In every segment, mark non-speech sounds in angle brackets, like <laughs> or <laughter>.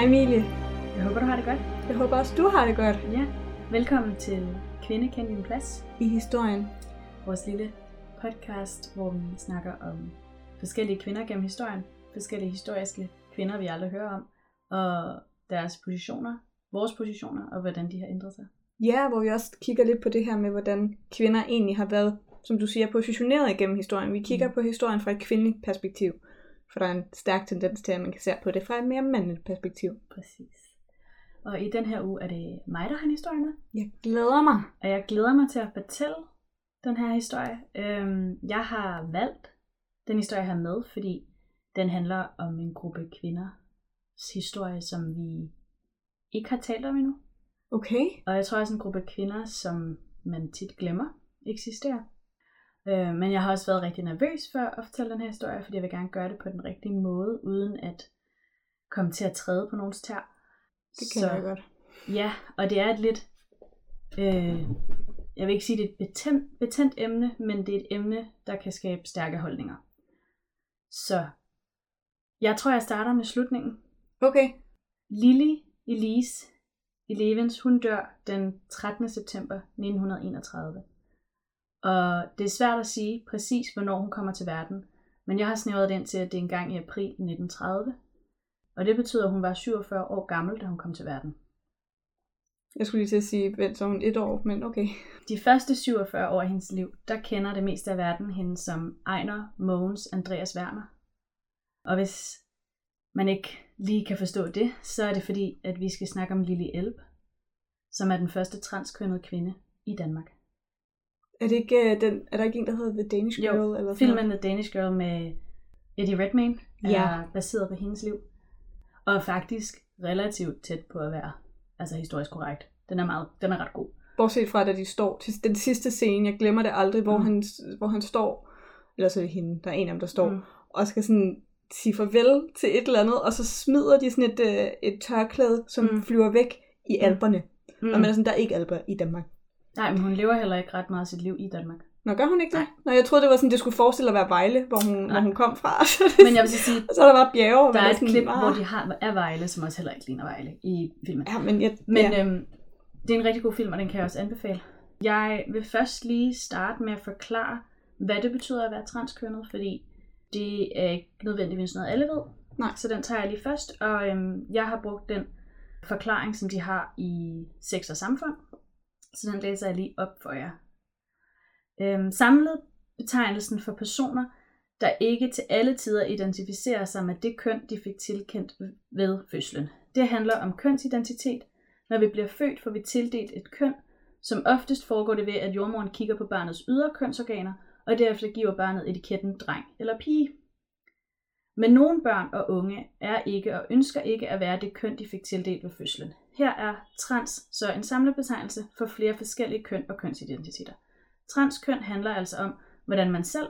Hej Emilie. Jeg håber, du har det godt. Jeg håber også, du har det godt Ja. Velkommen til Kvinde Kend Din Plads. i historien. Vores lille podcast, hvor vi snakker om forskellige kvinder gennem historien. Forskellige historiske kvinder, vi aldrig hører om. Og deres positioner, vores positioner, og hvordan de har ændret sig. Ja, hvor vi også kigger lidt på det her med, hvordan kvinder egentlig har været, som du siger, positioneret igennem historien. Vi kigger Mm. på historien fra et kvindeligt perspektiv. For der er en stærk tendens til, at man kan se på det fra et mere mandligt perspektiv. Præcis. Og i den her uge er det mig, der har en historie med. Jeg glæder mig. Og jeg glæder mig til at fortælle den her historie. Øhm, jeg har valgt den historie her med, fordi den handler om en gruppe kvinders historie, som vi ikke har talt om endnu. Okay. Og jeg tror også en gruppe kvinder, som man tit glemmer eksisterer. Øh, men jeg har også været rigtig nervøs for at fortælle den her historie, fordi jeg vil gerne gøre det på den rigtige måde, uden at komme til at træde på nogens tær. Det kan jeg godt. Ja, og det er et lidt, øh, jeg vil ikke sige, det er et betændt, betændt emne, men det er et emne, der kan skabe stærke holdninger. Så jeg tror, jeg starter med slutningen. Okay. Lily Elise Elevens, hun dør den 13. september 1931. Og det er svært at sige præcis, hvornår hun kommer til verden, men jeg har snævret det ind til, at det er en gang i april 1930. Og det betyder, at hun var 47 år gammel, da hun kom til verden. Jeg skulle lige til at sige, vent, så hun et år, men okay. De første 47 år af hendes liv, der kender det meste af verden hende som Ejner Mogens Andreas Werner. Og hvis man ikke lige kan forstå det, så er det fordi, at vi skal snakke om Lily Elb, som er den første transkønnede kvinde i Danmark. Er, det ikke, øh, den, er der ikke en, der hedder The Danish Jo, Girl? eller sådan Filmen noget? The Danish Girl med Eddie Redmayne er Ja. baseret på hendes liv. Og faktisk relativt tæt på at være altså historisk korrekt. Den er, meget, den er ret god. Bortset fra, da de står til den sidste scene, jeg glemmer det aldrig, hvor, Mm. han, hvor han står, eller så er det hende, der er en af dem, der står, Mm. og skal sådan sige farvel til et eller andet, og så smider de sådan et, øh, et tørklæde, som Mm. mm. flyver væk i Mm. alberne. Mm. Og man er sådan, der er ikke alber i Danmark. Nej, men hun lever heller ikke ret meget af sit liv i Danmark. Nå, gør hun ikke det? Nå, jeg troede, det var sådan, det skulle forestille at være Vejle, hvor hun, hvor Nej. hun kom fra. <laughs> Men jeg vil sige, så er der bare bjerge. Der man er et klip, "Ah." hvor de har er Vejle, som også heller ikke ligner Vejle i filmen. Ja, men, jeg, Men ja. øhm, det er en rigtig god film, og den kan jeg også anbefale. Jeg vil først lige starte med at forklare, hvad det betyder at være transkønnet, fordi det er ikke nødvendigvis noget, alle ved. Nej. Så den tager jeg lige først, og øhm, jeg har brugt den forklaring, som de har i Sex og Samfund. Så den læser jeg lige op for jer. Øhm, samlet betegnelsen for personer, der ikke til alle tider identificerer sig med det køn, de fik tilkendt ved fødslen. Det handler om kønsidentitet. Når vi bliver født, får vi tildelt et køn. Som oftest foregår det ved, at jordmoren kigger på barnets ydre kønsorganer, og derefter giver barnet etiketten dreng eller pige. Men nogle børn og unge er ikke og ønsker ikke at være det køn, de fik tildelt ved fødslen. Her er trans så en samlebetegnelse for flere forskellige køn og kønsidentiteter. Transkøn handler altså om, hvordan man selv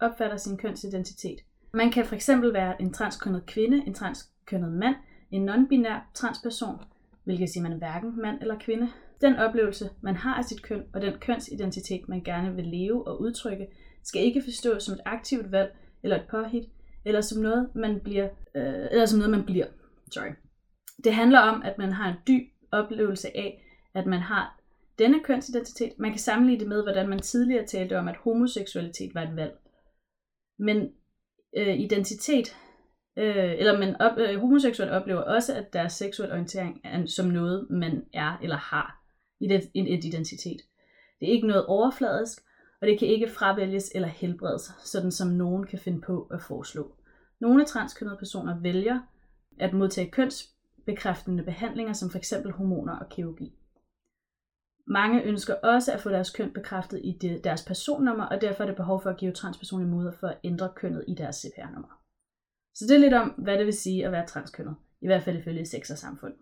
opfatter sin kønsidentitet. Man kan fx være en transkønnet kvinde, en transkønnet mand, en non-binær transperson, hvilket siger, man er hverken mand eller kvinde. Den oplevelse, man har af sit køn, og den kønsidentitet, man gerne vil leve og udtrykke, skal ikke forstås som et aktivt valg eller et påhit, eller som noget, man bliver, øh, eller som noget, man bliver. Sorry. Det handler om, at man har en dyb oplevelse af, at man har denne kønsidentitet. Man kan sammenligne det med, hvordan man tidligere talte om, at homoseksualitet var et valg. Men øh, identitet, øh, eller men op, øh, homoseksuelle oplever også, at deres seksuel orientering er som noget, man er eller har i det, en et identitet. Det er ikke noget overfladisk, og det kan ikke fravælges eller helbredes, sådan som nogen kan finde på at foreslå. Nogle transkønnede personer vælger at modtage køns kønsbekræftende behandlinger, som f.eks. hormoner og kirurgi. Mange ønsker også at få deres køn bekræftet i deres personnummer, og derfor er der behov for at give transpersoner mulighed for at ændre kønnet i deres CPR-nummer. Så det er lidt om, hvad det vil sige at være transkønnet, i hvert fald ifølge sex og samfund.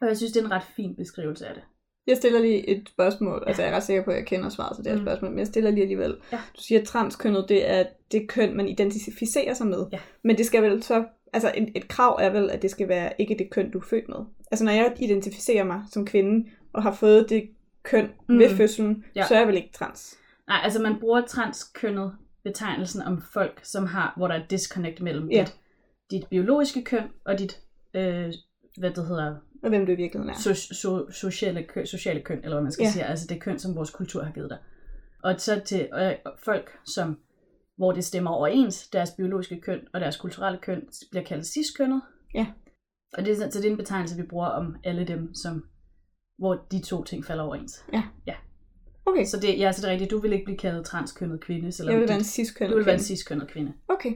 Og jeg synes, det er en ret fin beskrivelse af det. Jeg stiller lige et spørgsmål, altså jeg er ret sikker på, at jeg kender svaret til det her Mm. spørgsmål, men jeg stiller lige alligevel. Ja. Du siger, at transkønnet, det er det køn, man identificerer sig med. Ja. Men det skal vel så, altså et, et krav er vel, at det skal være ikke det køn, du er født med. Altså når jeg identificerer mig som kvinde, og har fået det køn Mm. ved fødslen, Ja. så er jeg vel ikke trans. Nej, altså man bruger transkønnet betegnelsen om folk, som har, hvor der er et disconnect mellem Ja. dit, dit biologiske køn og dit øh, hvad det hedder, Og hvem du i virkeligheden er. so, so, sociale, køn, sociale køn, eller hvad man skal ja. sige, altså det køn, som vores kultur har givet dig. Og så til øh, folk, som, hvor det stemmer overens, deres biologiske køn og deres kulturelle køn bliver kaldt ciskønnet. Ja. Og det, er, så det er en betegnelse, vi bruger om alle dem, som, hvor de to ting falder overens. Okay, Så det, ja, så det er rigtigt, du vil ikke blive kaldet transkønnet kvinde, selvom jeg vil være en cis-kønnet du vil være en kvinde. ciskønnet kvinde. Okay,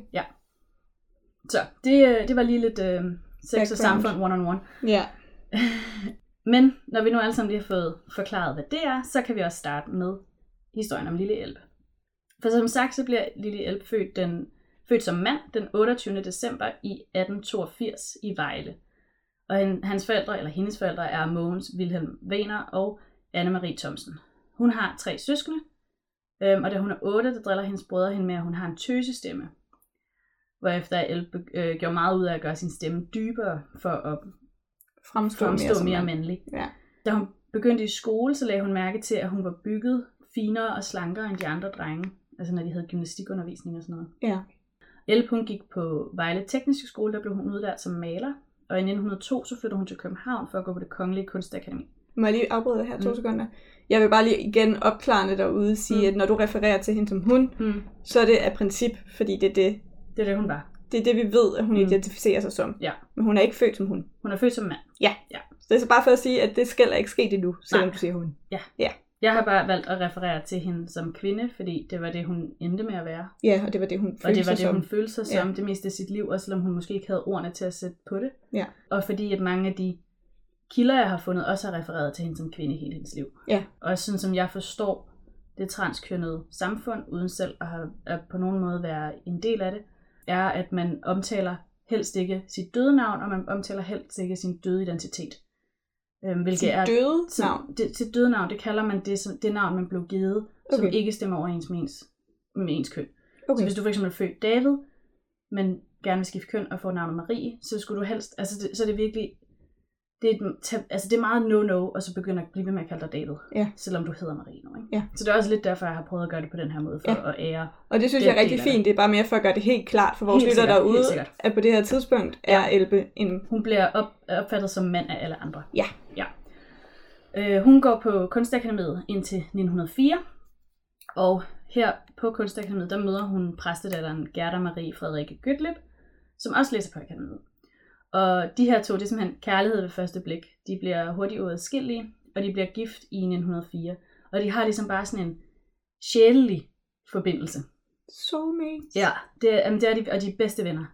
Så det, øh, det var lige lidt øh, sex og samfund one on one. ja. <laughs> Men når vi nu alle sammen lige har fået forklaret, hvad det er, så kan vi også starte med historien om Lille Elb. For som sagt, så bliver Lille Elb født, den, født som mand den 28. december i 1882 i Vejle. Og han, hans forældre, eller hendes forældre, er Mogens Wilhelm Wener og Anne-Marie Thomsen. Hun har tre søskende, øhm, og da hun er 8, der driller hendes brødre hende med, at hun har en tøsestemme. Hvorefter Elb øh, gjorde meget ud af at gøre sin stemme dybere for at Fremstå, fremstå mere, mere mand. mandlig. Ja. Da hun begyndte i skole, så lagde hun mærke til, at hun var bygget finere og slankere end de andre drenge. Altså når de havde gymnastikundervisning og sådan noget. Ja. Elp, hun gik på Vejle Tekniske Skole, der blev hun udlært som maler. Og i 1902 så flyttede hun til København for at gå på det kongelige kunstakademi. Må jeg lige afbryde det her to Mm. sekunder? Jeg vil bare lige igen opklarende derude sige, Mm. at når du refererer til hende som hun, Hmm. så er det af princip, fordi det er det, Det er det, hun var. det, er det vi ved, at hun Mm. identificerer sig som. Ja. Men hun er ikke født som hun. Hun er født som mand. Så det er så bare for at sige, at det skal ikke sket endnu, selvom Nej. du siger hun. Jeg har bare valgt at referere til hende som kvinde, fordi det var det, hun endte med at være. Ja, og det var det, hun Og følte det var sig det, som. hun følte sig Ja. som det meste af sit liv, også selvom hun måske ikke havde ordene til at sætte på det. Ja. Og fordi at mange af de kilder, jeg har fundet, også har refereret til hende som kvinde hele hendes liv. Ja. Og sådan som jeg forstår det transkønnede samfund, uden selv at, have, at på nogen måde være en del af det, er, at man omtaler helst ikke sit døde navn, og man omtaler helst ikke sin døde identitet. Øhm, hvilket Sit er døde som- navn. Det, til døde navn, det kalder man det, som, det navn, man blev givet, okay. som ikke stemmer overens med ens, med ens køn. Okay. Så hvis du for eksempel er født David, men gerne vil skifte køn og få navnet Marie, så skulle du helst, altså det, så er det virkelig, det er, et altså det er meget no-no, og så begynder at blive ved med at kalde dig David, Ja. selvom du hedder Marie nu. Ikke? Ja. Så det er også lidt derfor, jeg har prøvet at gøre det på den her måde, for Ja. at ære. Og det synes Det jeg er rigtig fint. Det er bare mere for at gøre det helt klart for vores sikkert, derude, at på det her tidspunkt er Elbe en... Hun bliver op, opfattet som mand af alle andre. Ja. ja. Øh, hun går på Kunstakademiet indtil 1904, og her på Kunstakademiet, der møder hun præstedatteren Gerda Marie Frederikke Gøtlip, som også læser på akademiet. Og de her to, det er simpelthen kærlighed ved første blik. De bliver hurtigt uadskillelige, og de bliver gift i 1904. Og de har ligesom bare sådan en sjælelig forbindelse. Soulmate. Ja, det, er- jamen, det er de, og de er bedste venner.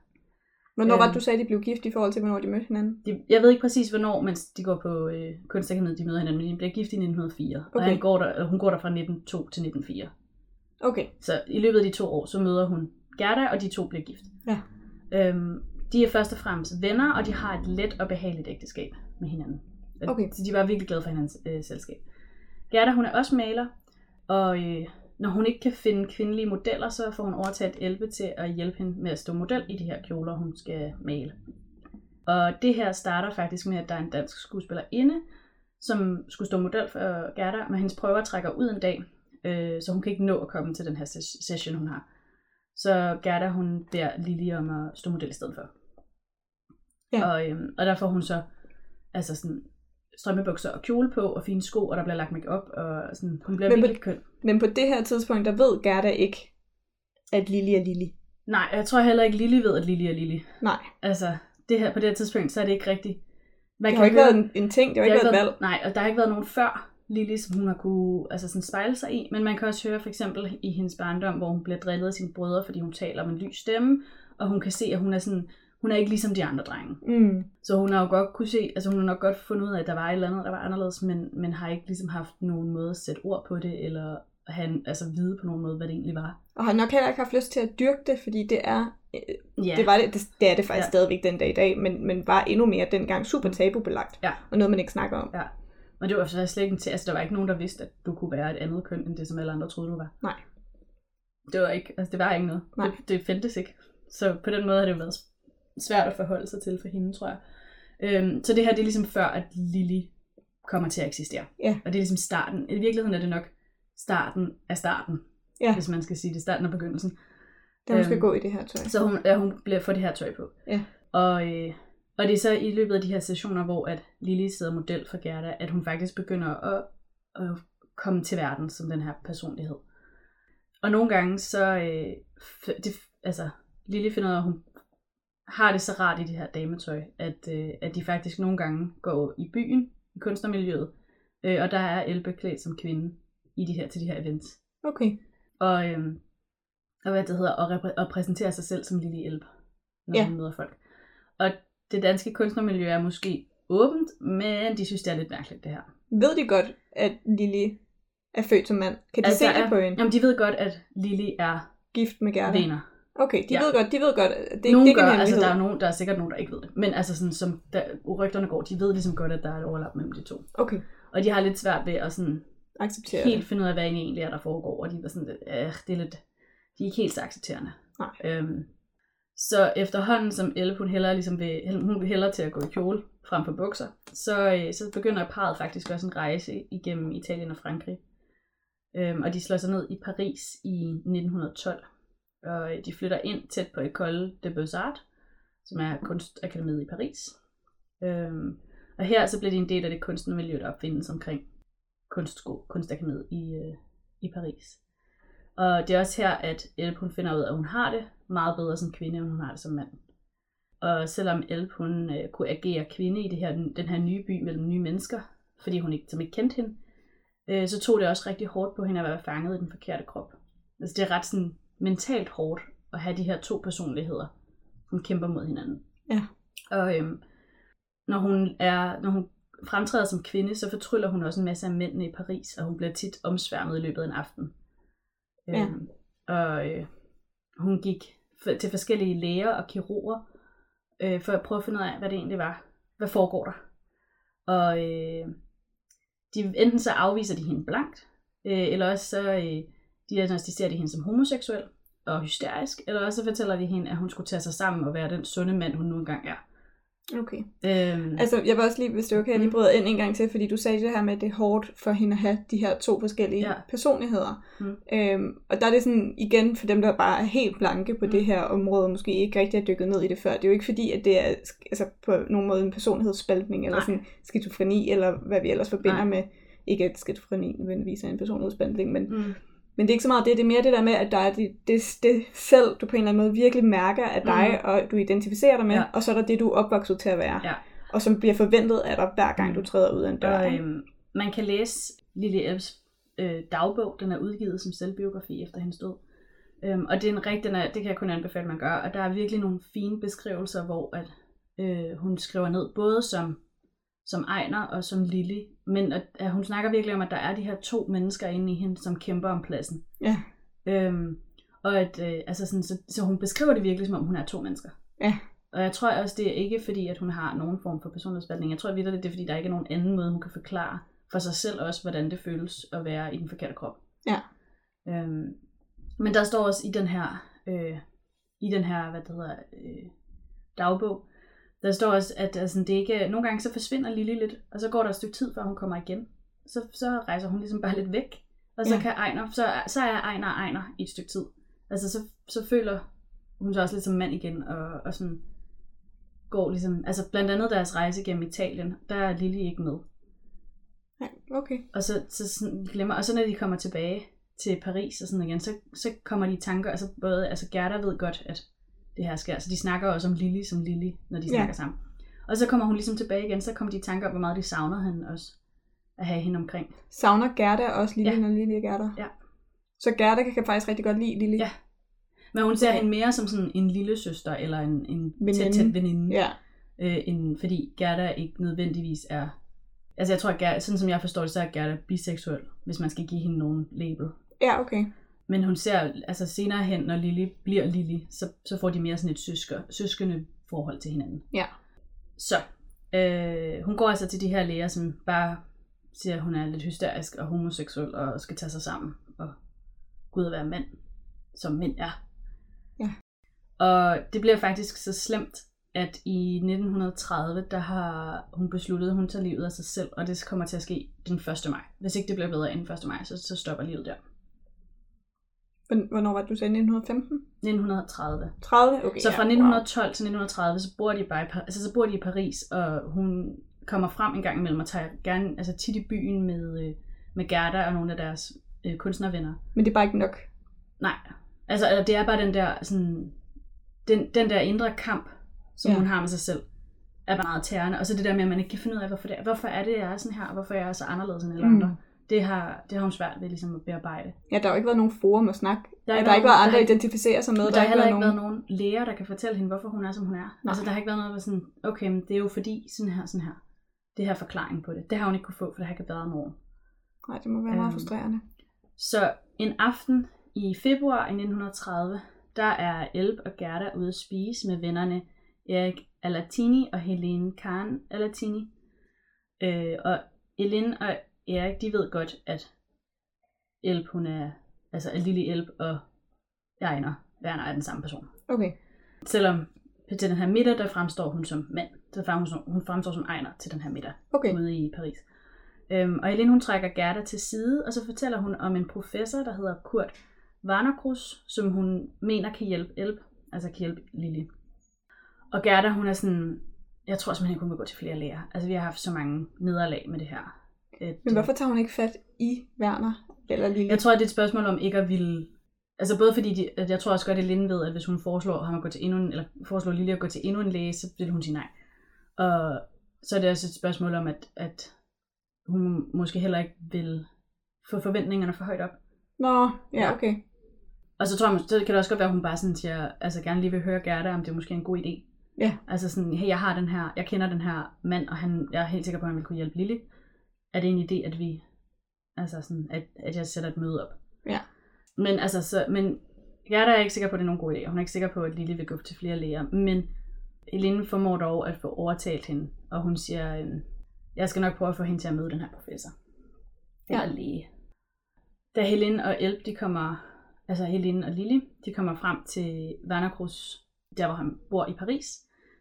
Hvornår var Øhm. det, du sagde, de blev gift i forhold til, hvornår de mødte hinanden? De, jeg ved ikke præcis, hvornår, mens de går på øh, kunstakademiet, de møder hinanden, men de bliver gift i 1904. Okay. Og han går der, øh, hun går der fra 1902 til 1904. Okay. Så i løbet af de to år, så møder hun Gerda, og de to bliver gift. Ja. Øhm, de er først og fremmest venner, og de har et let og behageligt ægteskab med hinanden. Okay. Så de var virkelig glade for hinandens øh, selskab. Gerda, hun er også maler, og øh, når hun ikke kan finde kvindelige modeller, så får hun overtalt Elbe til at hjælpe hende med at stå model i de her kjoler, hun skal male. Og det her starter faktisk med, at der er en dansk skuespillerinde, som skulle stå model for Gerda, men hendes prøver trækker ud en dag, øh, så hun kan ikke nå at komme til den her ses- session, hun har. Så Gerda, hun beder Lili om at stå model i stedet for. Ja. Og, øhm, og der får hun så altså sådan, strømmebukser og kjole på, og fine sko, og der bliver lagt make op og sådan, hun bliver Men på- virkelig køn. Men på det her tidspunkt, der ved Gerda ikke, at Lili er Lili. Nej, jeg tror heller ikke, Lili ved, at Lili er Lili. Nej, Altså, det her, på det her tidspunkt, så er det ikke rigtigt. Man det har ikke høre- været en, en ting, det har ikke været et valg. Nej, og der har ikke været nogen før Lili, som hun har kunne altså sådan spejle sig i. Men man kan også høre for eksempel i hendes barndom, hvor hun bliver drillet af sine brødre, fordi hun taler med en lys stemme, og hun kan se, at hun er sådan, hun er ikke ligesom de andre drenge. Mm. Så hun har jo godt kunne se, altså hun har nok godt fundet ud af, at der var et eller andet, der var anderledes, men, men har ikke ligesom haft nogen måde at sætte ord på det, eller have en, altså vide på nogen måde, hvad det egentlig var. Og har nok heller ikke haft lyst til at dyrke det, fordi det er, øh, Ja, det, var det, det, det er det faktisk Ja. ja. stadigvæk den dag i dag, men, men var endnu mere dengang super tabubelagt, Ja. og noget man ikke snakker om. Ja. Men det var så slet ikke til, altså der var ikke nogen, der vidste, at du kunne være et andet køn, end det, som alle andre troede, du var. Nej. Det var ikke, altså det var ikke noget. Nej. Det, det fandtes ikke. Så på den måde har det jo været svært at forholde sig til for hende, tror jeg. Øhm, så det her, det er ligesom før, at Lili kommer til at eksistere. Ja. Og det er ligesom starten. I virkeligheden er det nok starten af starten, Ja. hvis man skal sige det. Starten af begyndelsen. Da hun skal Øhm, gå i det her tøj. Så hun, ja, hun bliver får det her tøj på. Ja. Og, øh, Og det er så i løbet af de her sessioner, hvor at Lily sidder model for Gerda, at hun faktisk begynder at, at komme til verden som den her personlighed. Og nogle gange så, øh, det, altså, Lily finder ud af, at hun har det så rart i det her dametøj, at, øh, at de faktisk nogle gange går i byen, i kunstnermiljøet, øh, og der er Elle beklædt som kvinde i de her, til de her events. Okay. Og, øhm, og hvad det hedder, og, repræ- og præsentere sig selv som Lille Elb, når Ja. hun møder folk. Og det danske kunstnermiljø er måske åbent, men de synes, det er lidt mærkeligt, det her. Ved de godt, at Lily er født som mand? Kan de altså, se det på hende? Jamen, de ved godt, at Lili er Gift med Gerda? venner. Okay, de Ja. ved godt, de ved godt, at det, Nogen det er gør, altså der er, nogen, der er sikkert nogen, der ikke ved det. Men altså sådan, som der, rygterne går, de ved ligesom godt, at der er et overlap mellem de to. Okay, Og de har lidt svært ved at sådan accepterer helt det. finde ud af, hvad egentlig er, der foregår. Og de var sådan, øh, det er lidt, de er ikke helt så accepterende. Nej. Øhm, så efterhånden, som Elle, hun hellere, ligesom vil, hun vil hellere til at gå i kjole frem for bukser, så, øh, så begynder parret faktisk også en rejse igennem Italien og Frankrig. Øhm, og de slår sig ned i Paris i 1912. Og øh, de flytter ind tæt på École de Beaux-Arts, som er kunstakademiet i Paris. Øhm, og her så bliver de en del af det kunstnermiljø, der opfindes omkring kunstsko, kunstakademiet i, øh, i Paris. Og det er også her, at Elb hun finder ud af, at hun har det meget bedre som kvinde, end hun har det som mand. Og selvom Elb hun øh, kunne agere kvinde i det her, den her nye by mellem nye mennesker, fordi hun ikke, som ikke kendte hende, øh, så tog det også rigtig hårdt på hende at være fanget i den forkerte krop. Altså det er ret sådan mentalt hårdt at have de her to personligheder, som kæmper mod hinanden. Ja. Og øhm, når hun er, når hun fremtræder som kvinde, så fortryller hun også en masse af mændene i Paris, og hun bliver tit omsværmet i løbet af en aften. Ja. Øhm, og øh, hun gik f- til forskellige læger og kirurger, øh, for at prøve at finde ud af, hvad det egentlig var. Hvad foregår der? Og øh, de, enten så afviser de hende blankt, øh, eller også så øh, diagnostiserer de hende som homoseksuel og hysterisk, eller også så fortæller de hende, at hun skulle tage sig sammen og være den sunde mand, hun nu engang er. Okay. Øhm, Altså, jeg vil også lige, hvis det er okay, jeg lige Mm. bryder ind en gang til, fordi du sagde det her med, at det er hårdt for hende at have de her to forskellige Ja. personligheder. Mm. Øhm, og der er det sådan, igen, for dem, der bare er helt blanke på Mm. det her område, og måske ikke rigtig har dykket ned i det før. Det er jo ikke fordi, at det er altså, på nogen måde en personlighedsspaltning, eller Nej. sådan skizofreni, eller hvad vi ellers forbinder Nej. med, ikke at skizofreni nødvendigvis er en personlighedsspaltning, men mm, men det er ikke så meget det, det er mere det der med, at der er det, det, det selv, du på en eller anden måde virkelig mærker af dig, og du identificerer dig med, Ja. og så er der det, du er opvokset til at være. Ja. Og som bliver forventet af dig, hver gang Mm. du træder ud af en dør. og øhm, man kan læse Lille Elbs øh, dagbog, den er udgivet som selvbiografi efter hendes død. Øhm, og det er en rigtig, den er, det kan jeg kun anbefale, at man gør. Og der er virkelig nogle fine beskrivelser, hvor at, øh, hun skriver ned, både som, som Ejner og som Lille, men at, at hun snakker virkelig om, at der er de her to mennesker inde i hende, som kæmper om pladsen. Ja. Øhm, og at, øh, altså sådan, så, så hun beskriver det virkelig, som om hun er to mennesker. Ja. Og jeg tror også, det er ikke fordi, at hun har nogen form for personlighedsspaltning. Jeg tror virkelig, det er fordi, der ikke er nogen anden måde, hun kan forklare for sig selv også, hvordan det føles at være i den forkerte krop. Ja. Øhm, men der står også i den her, øh, i den her, hvad det hedder, øh, dagbog, der står også, at altså, det ikke, nogle gange så forsvinder Lille lidt, og så går der et stykke tid, før hun kommer igen. Så, så rejser hun ligesom bare lidt væk, og så, Ja. kan Ejner, så, så er Ejner Ejner i et stykke tid. Altså så, så føler hun sig også lidt som mand igen, og, og sådan går ligesom, altså blandt andet deres rejse gennem Italien, der er Lille ikke med. Ja, okay. Og så, så sådan, glemmer, og så når de kommer tilbage til Paris og sådan igen, så, så kommer de i tanker, altså både, altså Gerda ved godt, at det her sker, så de snakker også om Lili som Lili, når de Ja. snakker sammen. Og så kommer hun ligesom tilbage igen, så kommer de i tanker om, hvor meget de savner hende også, at have hende omkring. Savner Gerda også Lille, Ja. når Lille er Gerda? Ja. Så Gerda kan, kan faktisk rigtig godt lide Lille? Ja. Men hun ser Okay. hende mere som sådan en lille søster, eller en, en tæt, Veninde. tæt veninde, Ja. øh, end, fordi Gerda ikke nødvendigvis er, altså jeg tror, at Gerda, sådan som jeg forstår det, så er Gerda biseksuel, hvis man skal give hende nogen label. Ja, okay. Men hun ser, altså senere hen, når Lily bliver Lily, så, så får de mere sådan et søsker, søskende forhold til hinanden. Ja. Så, øh, hun går altså til de her læger, som bare siger, at hun er lidt hysterisk og homoseksuel og skal tage sig sammen og gå ud og være mand, som mænd er. Ja. Og det bliver faktisk så slemt, at i 1930, der har hun besluttet, at hun tager livet af sig selv, og det kommer til at ske den 1. maj. Hvis ikke det bliver bedre inden 1. maj, så, så stopper livet der. Hvorn- Hvornår var det, du sagde 1915? 1930. 30? Okay, Så ja, fra 1912 til 1930, så bor, de bare i, altså, så bor de i Paris, og hun kommer frem en gang imellem og tager gerne altså, tit i byen med, øh, med Gerda og nogle af deres øh, kunstnervenner. Wow. Men det er bare ikke nok. Nej, altså altså, det er bare den der, sådan, den, den der indre kamp, som ja. hun har med sig selv, er bare meget tærende. Og så det der med, at man ikke kan finde ud af, hvorfor det er, hvorfor er det, jeg er sådan her, og hvorfor jeg er så anderledes end alle Mm. andre. Det har, det har hun svært ved ligesom at bearbejde. Ja, der har jo ikke været nogen forum at snakke. Der, er der har ikke været andre der at identificere sig med. Men der har heller ikke været nogen... nogen læger, der kan fortælle hende, hvorfor hun er, som hun er. Nej. Altså, der har ikke været noget, der sådan, okay, men det er jo fordi, sådan her, sådan her. Det her forklaring på det. Det har hun ikke kunne få, for der har ikke været nogen. Nej, det må være meget Øhm. frustrerende. Så en aften i februar i 1930, der er Elb og Gerda ude at spise med vennerne Erik Alatini og Helene Karen Alatini. Øh, og Elin og Erik, de ved godt, at Elb, hun er, altså at Lille Elb og Ejner, Werner er den samme person. Okay. Selvom til den her middag, der fremstår hun som mand. Så fremstår hun, som- hun fremstår som Ejner til den her middag Okay. ude i Paris. Øhm, og Helene hun trækker Gerda til side, og så fortæller hun om en professor, der hedder Kurt Warnerkrus, som hun mener kan hjælpe Elb, altså kan hjælpe Lili. Og Gerda, hun er sådan, jeg tror simpelthen ikke, hun vil gå til flere læger. Altså vi har haft så mange nederlag med det her. At, Men hvorfor tager hun ikke fat i Werner eller Lille? Jeg tror, at det er et spørgsmål om ikke at ville... Altså både fordi, de, at jeg tror også godt, at Linde ved, at hvis hun foreslår ham at gå til endnu en, eller foreslår Lille at gå til endnu en læge, så vil hun sige nej. Og så er det også et spørgsmål om, at, at hun måske heller ikke vil få forventningerne for højt op. Nå, ja, okay. Og så tror jeg, så kan det også godt være, at hun bare sådan siger, altså gerne lige vil høre Gerda, om det er måske en god idé. Ja. Altså sådan, hey, jeg har den her, jeg kender den her mand, og han, jeg er helt sikker på, at han vil kunne hjælpe Lille. Er det en idé, at vi, altså sådan, at, at jeg sætter et møde op? Ja. Men altså, så, men Gerda er ikke sikker på, at det er nogen god idé. Hun er ikke sikker på, at Lille vil gå til flere læger. Men Elinde formår dog at få overtalt hende, og hun siger, øhm, jeg skal nok prøve at få hende til at møde den her professor. Eller Ja. læge. Da Helene og Elb, de kommer, altså Helene og Lille, de kommer frem til Wernerkrus, der hvor han bor i Paris,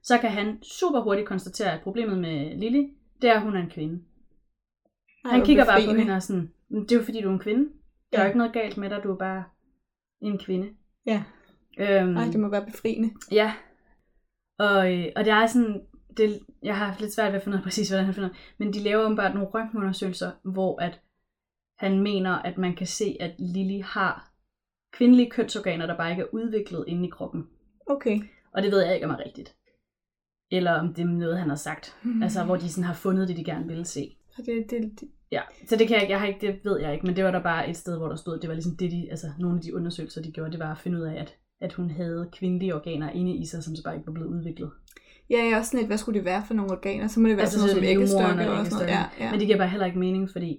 så kan han super hurtigt konstatere, at problemet med Lille, det er, at hun er en kvinde. Ej, Han kigger bare på befriende. hende og sådan, "Men det er jo fordi, du er en kvinde. Der er jo ikke noget galt med dig, du er bare en kvinde. Ja. Øhm, Ej, det må være befriende. Ja. Og, øh, og det er sådan, det, jeg har haft lidt svært ved at finde ud af præcis, hvordan han finder men de laver åbenbart nogle røntgenundersøgelser, hvor at han mener, at man kan se, at Lily har kvindelige kønsorganer, der bare ikke er udviklet inde i kroppen. Okay. Og det ved jeg ikke, om er rigtigt. Eller om det er noget, han har sagt. Hmm. Altså, hvor de sådan har fundet det, de gerne ville se. Det, det, det, Ja, så det kan jeg ikke, jeg har ikke, det ved jeg ikke, men det var der bare et sted, hvor der stod, det var ligesom det, de, altså nogle af de undersøgelser, de gjorde, det var at finde ud af, at, at hun havde kvindelige organer inde i sig, som så bare ikke var blevet udviklet. ja, jeg er også sådan lidt, hvad skulle det være for nogle organer? Så må det være Altså, sådan så noget som det æggestokke og og sådan noget. Ja, ja. Men det giver bare heller ikke mening, fordi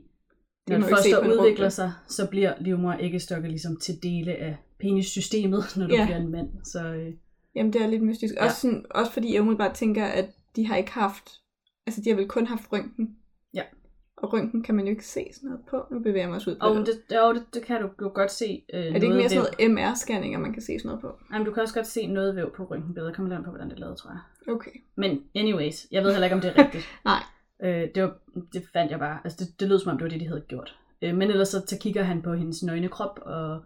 Det når må et jo ikke se foster udvikler rumpe. sig, så bliver livmor og æggestokke ligesom til dele af penissystemet, <laughs> når du Ja. bliver en mand. Så øh, Jamen, det er lidt mystisk. Ja. Også, sådan, også fordi jeg umiddelbart tænker, at de har ikke haft... Altså, de har vel kun haft røntgen. Og røntgen kan man jo ikke se sådan noget på. Nu bevæger jeg mig også ud på og det. jo, det, det kan du jo godt se øh, Er det ikke mere sådan noget MR-scanninger, man kan se sådan noget på? Jamen, du kan også godt se noget væv på røntgenbilleder. Kommer lidt på, hvordan det er lavet, tror jeg. Okay. Men anyways, jeg ved heller ikke, om det er rigtigt. <laughs> Nej. Øh, det, var, det fandt jeg bare. Altså, det, det lød som om, det var det, de havde gjort. Øh, men ellers så, så kigger han på hendes nøgne krop og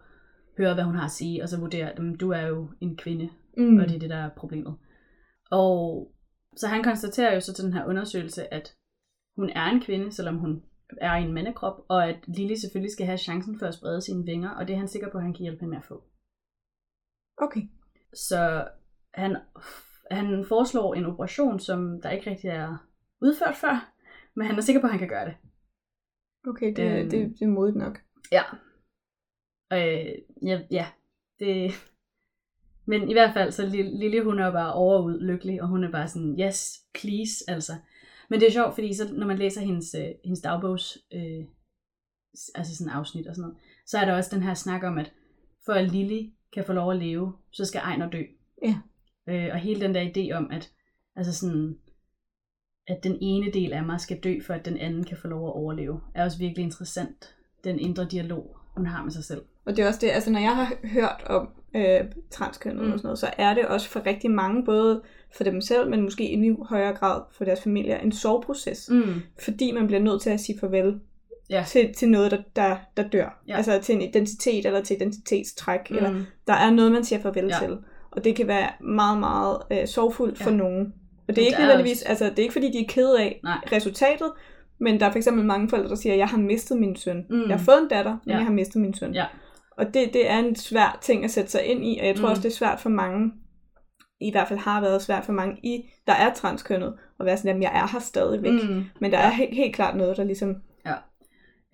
hører, hvad hun har at sige, og så vurderer, at du er jo en kvinde, Mm. og det er det, der er problemet. Og så han konstaterer jo så til den her undersøgelse, at hun er en kvinde, selvom hun er i en mandekrop, og at Lily selvfølgelig skal have chancen for at sprede sine vinger, og det er han sikker på, at han kan hjælpe hende med at få. Okay. Så han, han foreslår en operation, som der ikke rigtig er udført før, men han er sikker på, at han kan gøre det. Okay, det, Øhm. det, det er modigt nok. Ja. Øh, ja, ja. Det... Men i hvert fald, så Lille, hun er bare overud lykkelig, og hun er bare sådan, yes, please, altså. Men det er sjovt, fordi så, når man læser hendes, øh, hendes dagbogs, øh, altså sådan afsnit og sådan noget, så er der også den her snak om, at for at Lille kan få lov at leve, så skal Ejner dø. Ja. Øh, og hele den der idé om, at, altså sådan, at den ene del af mig skal dø, for at den anden kan få lov at overleve, er også virkelig interessant. Den indre dialog, hun har med sig selv. Og det er også det, altså når jeg har hørt om øh, transkønnet Mm. og sådan noget, så er det også for rigtig mange, både for dem selv, men måske i endnu højere grad for deres familier, en soveproces. Mm. Fordi man bliver nødt til at sige farvel Ja. til, til noget, der, der, der dør. Ja. Altså til en identitet eller til identitetstræk. Mm. Eller der er noget, man siger farvel Ja. til. Og det kan være meget, meget øh, sorgfuldt for Ja. nogen. Og det er ikke der er nødvendigvis, også- altså det er ikke fordi, de er kede af Nej. resultatet, men der er for eksempel mange forældre, der siger, jeg har mistet min søn. Mm. Jeg har fået en datter, men Ja. jeg har mistet min søn. Ja. Og det, det er en svær ting at sætte sig ind i, og jeg tror Mm. også, det er svært for mange, i hvert fald har været svært for mange, i, der er transkønnet, at være sådan, jamen jeg er her stadigvæk. Mm. Men der er helt, helt klart noget, der ligesom,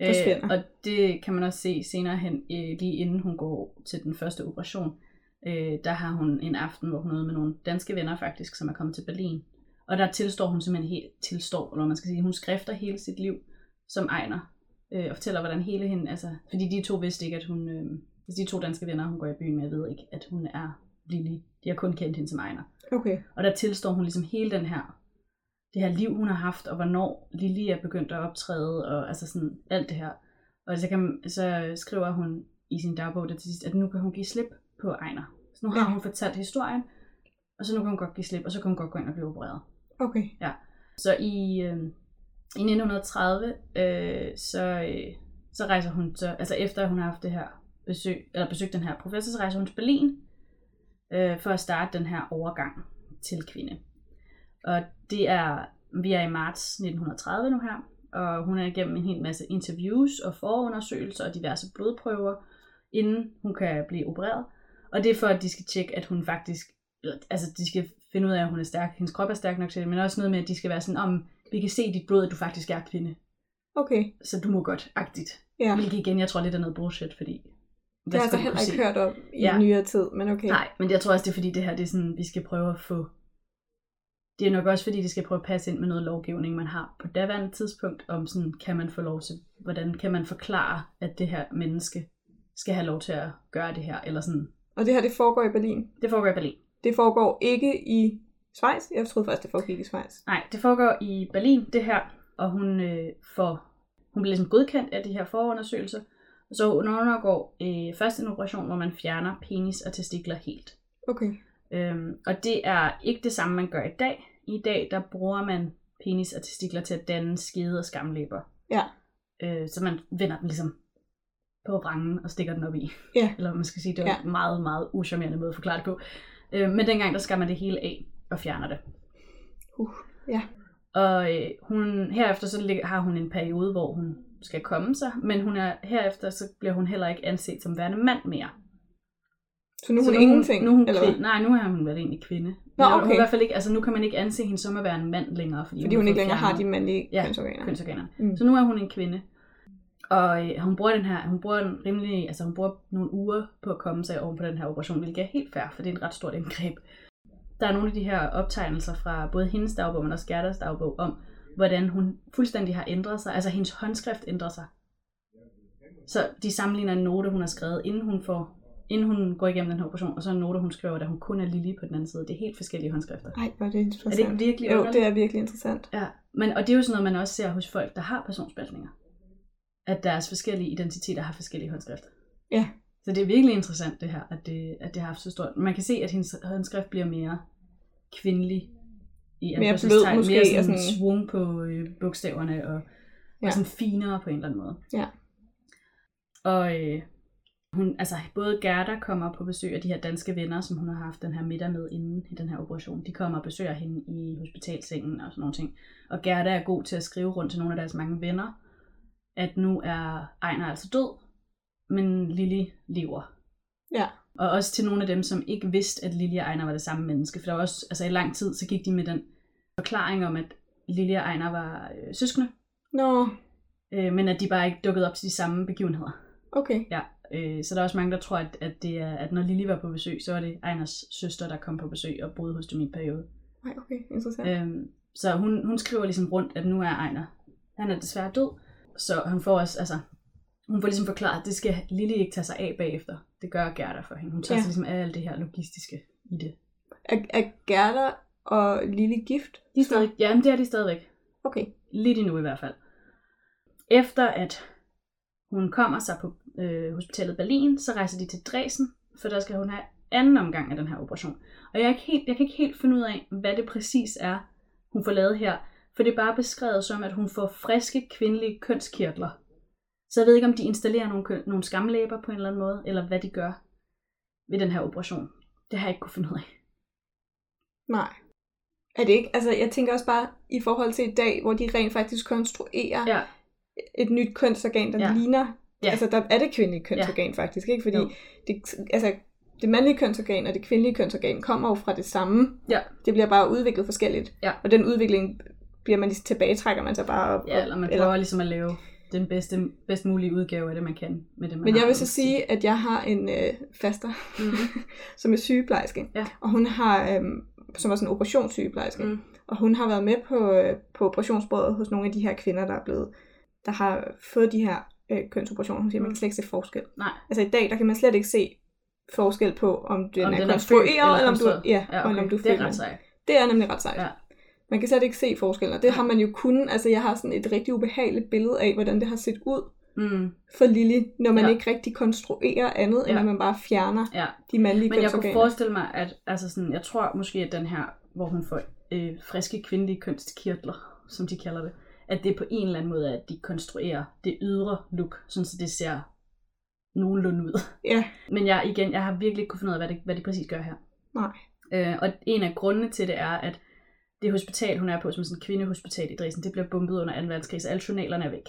forsvinder. Øh, og det kan man også se senere hen, øh, lige inden hun går til den første operation. Øh, der har hun en aften, hvor hun er ude med nogle danske venner faktisk, som er kommet til Berlin. Og der tilstår hun simpelthen helt, tilstår, eller man skal sige, hun skrifter hele sit liv som Ejner. Øh, og fortæller, hvordan hele hende, altså, fordi de to vidste ikke, at hun, øh, de to danske venner, hun går i byen med, ved ikke, at hun er Lili. De har kun kendt hende som Ejner. okay, Og der tilstår hun ligesom hele den her, det her liv, hun har haft, og hvornår Lili er begyndt at optræde, og altså sådan alt det her. Og så, kan, så skriver hun i sin dagbog der til sidst, at nu kan hun give slip på Ejner. Så nu har Ja. hun fortalt historien, og så nu kan hun godt give slip, og så kan hun godt gå ind og blive opereret. okay, Så i, øh, i 1930, øh, så, øh, så rejser hun, så, altså efter hun har haft det her besøg, eller besøgt den her professor, så rejser hun til Berlin øh, for at starte den her overgang til kvinde. Og det er, vi er i marts 1930 nu her, og hun er igennem en hel masse interviews og forundersøgelser og diverse blodprøver, inden hun kan blive opereret. Og det er for, at de skal tjekke, at hun faktisk, altså de skal finde ud af, at hun er stærk, hendes krop er stærk nok til det, men også noget med, at de skal være sådan, om vi kan se dit blod, at du faktisk er kvinde. okay, Så du må godt, agtigt. ja. Hvilket igen, jeg tror lidt er noget bullshit, fordi... Det har jeg altså heller ikke hørt om i ja. nyere tid, men okay. Nej, men jeg tror også, det er fordi, det her det er sådan, vi skal prøve at få... Det er nok også fordi, det skal prøve at passe ind med noget lovgivning, man har på daværende tidspunkt, om sådan, kan man få lov til, hvordan kan man forklare, at det her menneske skal have lov til at gøre det her, eller sådan. Og det her, det foregår i Berlin. Det foregår i Berlin. Det foregår ikke i Schweiz. Jeg troede faktisk, det foregik i Schweiz. Nej, det foregår i Berlin, det her, og hun øh, får, hun bliver ligesom godkendt af de her forundersøgelser, og så hun undergår øh, først en operation, hvor man fjerner penis og testikler helt. Okay. Øhm, og det er ikke det samme, man gør i dag. I dag, der bruger man penis og testikler til at danne skede og skamlæber. Ja. Øh, så man vender den ligesom på vrangen og stikker den op i. Ja. Eller man skal sige, det var Ja. en meget, meget uschammerende måde at forklare det på. Øh, men dengang, der skar man det hele af og fjerner det. Uh, ja. Og øh, hun, herefter så har hun en periode, hvor hun skal komme sig, men hun er, herefter så bliver hun heller ikke anset som værende mand mere. Så nu er Så hun ingenting? Nu er hun eller kvinde. Nej, nu er hun været egentlig kvinde. Nå, Men hun okay. i hvert fald ikke, altså nu kan man ikke anse hende som at være en mand længere, fordi, Fordi hun har ikke længere har de mandlige Ja, kønsorganer. kønsorganer. Mm. Så nu er hun en kvinde. Og øh, hun bruger den her, hun bruger en rimelig, altså hun bruger nogle uger på at komme sig oven på den her operation, hvilket er helt fair, for det er en ret stort indgreb. Der er nogle af de her optegnelser fra både hendes dagbog, men også Gerdas dagbog, om hvordan hun fuldstændig har ændret sig. Altså hendes håndskrift ændrer sig. Så de sammenligner en note, hun har skrevet, inden hun får inden hun går igennem den her operation, og så en note, hun skriver, da hun kun er lille på den anden side. Det er helt forskellige håndskrifter. Ej, hvor er det Er interessant. det ikke virkelig Jo, underligt? det er virkelig interessant. Ja, men, og det er jo sådan noget, man også ser hos folk, der har personspaltninger. At deres forskellige identiteter har forskellige håndskrifter. Ja. Så det er virkelig interessant det her, at det, at det har haft så stort. Man kan se, at hendes håndskrift bliver mere kvindelig. I Mere blød måske, Mere og sådan, sådan- svung på øh, bogstaverne, og, Ja. og sådan finere på en eller anden måde. Ja. Og øh, hun, altså både Gerda kommer på besøg af de her danske venner, som hun har haft den her middag med inden i den her operation. De kommer og besøger hende i hospitalsengen og sådan nogle ting. Og Gerda er god til at skrive rundt til nogle af deres mange venner, at nu er Ejner altså død, men Lili lever. Ja. Og også til nogle af dem, som ikke vidste, at Lili og Ejner var det samme menneske. For der var også, altså i lang tid, så gik de med den forklaring om, at Lili og Ejner var øh, søskende, Nå, øh, men at de bare ikke dukkede op til de samme begivenheder. okay. Ja, øh, så der er også mange, der tror, at, at, det er, at når Lili var på besøg, så var det Ejners søster, der kom på besøg og boede hos dem i en periode. Ej, okay. Interessant. Øhm, så hun, hun skriver ligesom rundt, at nu er Ejner, han er desværre død, så hun får også, altså, hun får ligesom forklaret, at det skal Lili ikke tage sig af bagefter. Det gør Gerda for hende. Hun tager Ja. sig ligesom af alt det her logistiske i det. Er, er Gerda og Lille gift? De er stadig, ja, men det er de stadigvæk. Okay. Lidt endnu i hvert fald. Efter at hun kommer sig på øh, hospitalet Berlin, så rejser de til Dresden, for der skal hun have anden omgang af den her operation. Og jeg, er ikke helt, jeg kan ikke helt finde ud af, hvad det præcis er, hun får lavet her. For det er bare beskrevet som, at hun får friske kvindelige kønskirtler. Så jeg ved ikke, om de installerer nogle, køn- nogle skamlæber på en eller anden måde, eller hvad de gør ved den her operation. Det har jeg ikke kunne finde ud af. Nej. Er det ikke? Altså, jeg tænker også bare i forhold til i dag, hvor de rent faktisk konstruerer Ja, et nyt kønsorgan, der Ja. ligner... Ja. Altså, der er det kvindelige kønsorgan ja. faktisk, ikke? Fordi Jo. det, altså, det mandlige kønsorgan og det kvindelige kønsorgan kommer jo fra det samme. Ja. Det bliver bare udviklet forskelligt. Ja. Og den udvikling bliver man ligesom tilbagetrækker man sig bare op. ja eller man prøver ligesom at lave den bedste, bedst mulige udgave af det, man kan med det, man Men har, jeg vil så sige, at jeg har en øh, faster, Mhm. <laughs> som er sygeplejerske. Ja. Og hun har, øh, som er sådan en operationssygeplejerske. Mm. Og hun har været med på, øh, på operationsbordet hos nogle af de her kvinder, der er blevet, der har fået de her øh, kønsoperationer. Hun siger, at man Mm. kan slet ikke se forskel. Nej. Altså i dag, der kan man slet ikke se forskel på, om den Om er den er konstrueret, eller, eller om du, ja, Ja, okay. om du det er ret sejt. Det er nemlig ret sejt. Ja. Man kan slet ikke se forskellen, og det har man jo kun, altså jeg har sådan et rigtig ubehageligt billede af, hvordan det har set ud Mm, for Lily, når man Ja. ikke rigtig konstruerer andet, end Ja. at man bare fjerner ja. de mandlige Men jeg kunne forestille mig, at altså sådan, jeg tror måske, at den her, hvor hun får øh, friske kvindelige kønskirtler, som de kalder det, at det på en eller anden måde at de konstruerer det ydre look, sådan så det ser nogenlunde ud. Ja, Men jeg, igen, jeg har virkelig ikke kunne finde ud af, hvad det, hvad de præcis gør her. Nej. Øh, og en af grundene til det er, at det hospital, hun er på, som sådan et kvindehospital i Dresden, det bliver bombet under 2. verdenskrig, så alle journalerne er væk.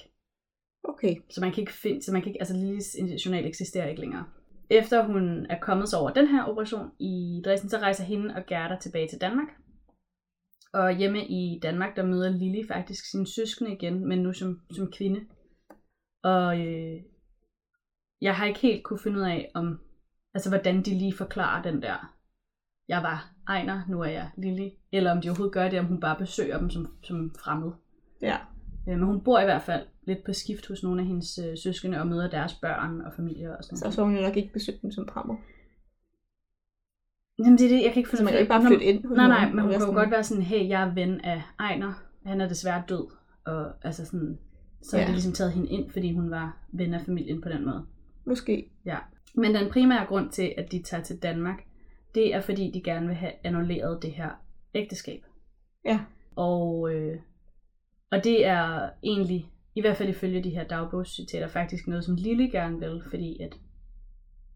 okay. Så man kan ikke finde, så man kan ikke, altså Lillys journal eksisterer ikke længere. Efter hun er kommet sig over den her operation i Dresden, så rejser hende og Gerda tilbage til Danmark. Og hjemme i Danmark, der møder Lily faktisk sin søskende igen, men nu som, som kvinde. Og øh, jeg har ikke helt kunne finde ud af, om, altså hvordan de lige forklarer den der, jeg var Ejner, nu er jeg Lily, eller om de overhovedet gør det, om hun bare besøger dem som, som fremmed. Ja. Øh, Men hun bor i hvert fald lidt på skift hos nogle af hendes øh, søskende og møder deres børn og familie og sådan Så, noget. så hun jo nok ikke besøgt dem som fremmed. Jamen det er det, jeg kan ikke finde man kan ikke bare flytte ind hos Nej, nej, nogen, men og hun være kan jo sådan- godt være sådan, hey, jeg er ven af Ejner, han er desværre død. Og altså sådan, så ja. Ja. har de ligesom taget hende ind, fordi hun var ven af familien på den måde. Måske. Ja. Men den primære grund til, at de tager til Danmark, det er fordi, de gerne vil have annulleret det her ægteskab. Ja. Og, øh, og det er egentlig, i hvert fald ifølge de her dagbogscitater, faktisk noget, som Lille gerne vil, fordi at,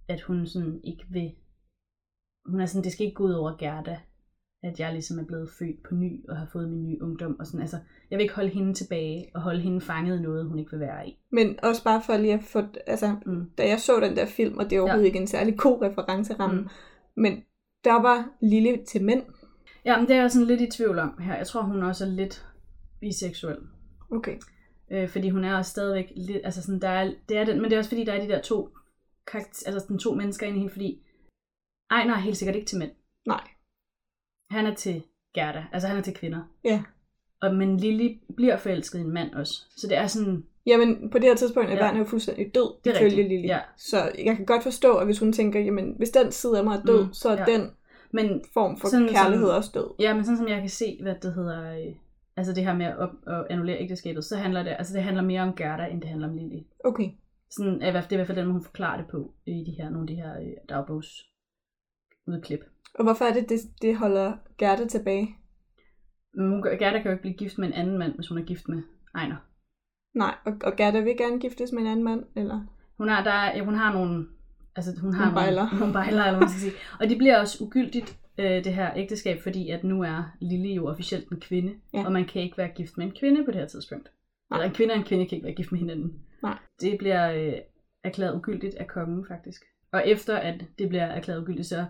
at hun sådan ikke vil, hun er sådan, det skal ikke gå ud over Gerda, at jeg ligesom er blevet født på ny og har fået min nye ungdom. Og sådan, altså, jeg vil ikke holde hende tilbage og holde hende fanget i noget, hun ikke vil være i. Men også bare for lige at få, altså, Mm. da jeg så den der film, og det er overhovedet ja. ikke en særlig god referenceramme, Mm. men der var Lille til mænd. Ja, men det er jeg sådan lidt i tvivl om her. Jeg tror, hun også er lidt biseksuel. Okay. Øh, fordi hun er også stadigvæk lidt, altså sådan, der er, det er den, men det er også fordi, der er de der to, karakter, altså sådan to mennesker inde i hende, fordi Ejner er helt sikkert ikke til mænd. Nej. Han er til Gerda, altså han er til kvinder. Ja. Og, men Lily bliver forelsket i en mand også. Så det er sådan, Jamen, på det her tidspunkt er Ja. ja. jo fuldstændig død, Det er ifølge Lille. ja. Så jeg kan godt forstå, at hvis hun tænker, jamen, hvis den side af mig er død, Mm, mm, så er ja. den men form for Sådan kærlighed som- også død. Ja, men sådan som jeg kan se, hvad det hedder, øh, altså det her med at, op, at annullere ægteskabet, så handler det, altså det handler mere om Gerda, end det handler om Lily. Okay. Sådan, i hvert fald- det er i hvert fald den, hun forklarer det på i de her, nogle af de her øh, dagbogs udklip. Og hvorfor er det, det, det holder Gerda tilbage? Men hun, Gerda kan jo ikke blive gift med en anden mand, hvis hun er gift med Ejner. Nej, og, og Gerda vil gerne giftes med en anden mand, eller? Hun har, der, er- ja, hun har nogle, altså hun har Nogle bejler. Nogle, nogle bejler, eller man skal sige. Og det bliver også ugyldigt, øh, det her ægteskab, fordi at nu er Lille jo officielt en kvinde, Ja. og man kan ikke være gift med en kvinde på det her tidspunkt. Nej. Eller en kvinde og en kvinde kan ikke være gift med hinanden. Nej. Det bliver øh, erklæret ugyldigt af kongen, faktisk. Og efter at det bliver erklæret ugyldigt, så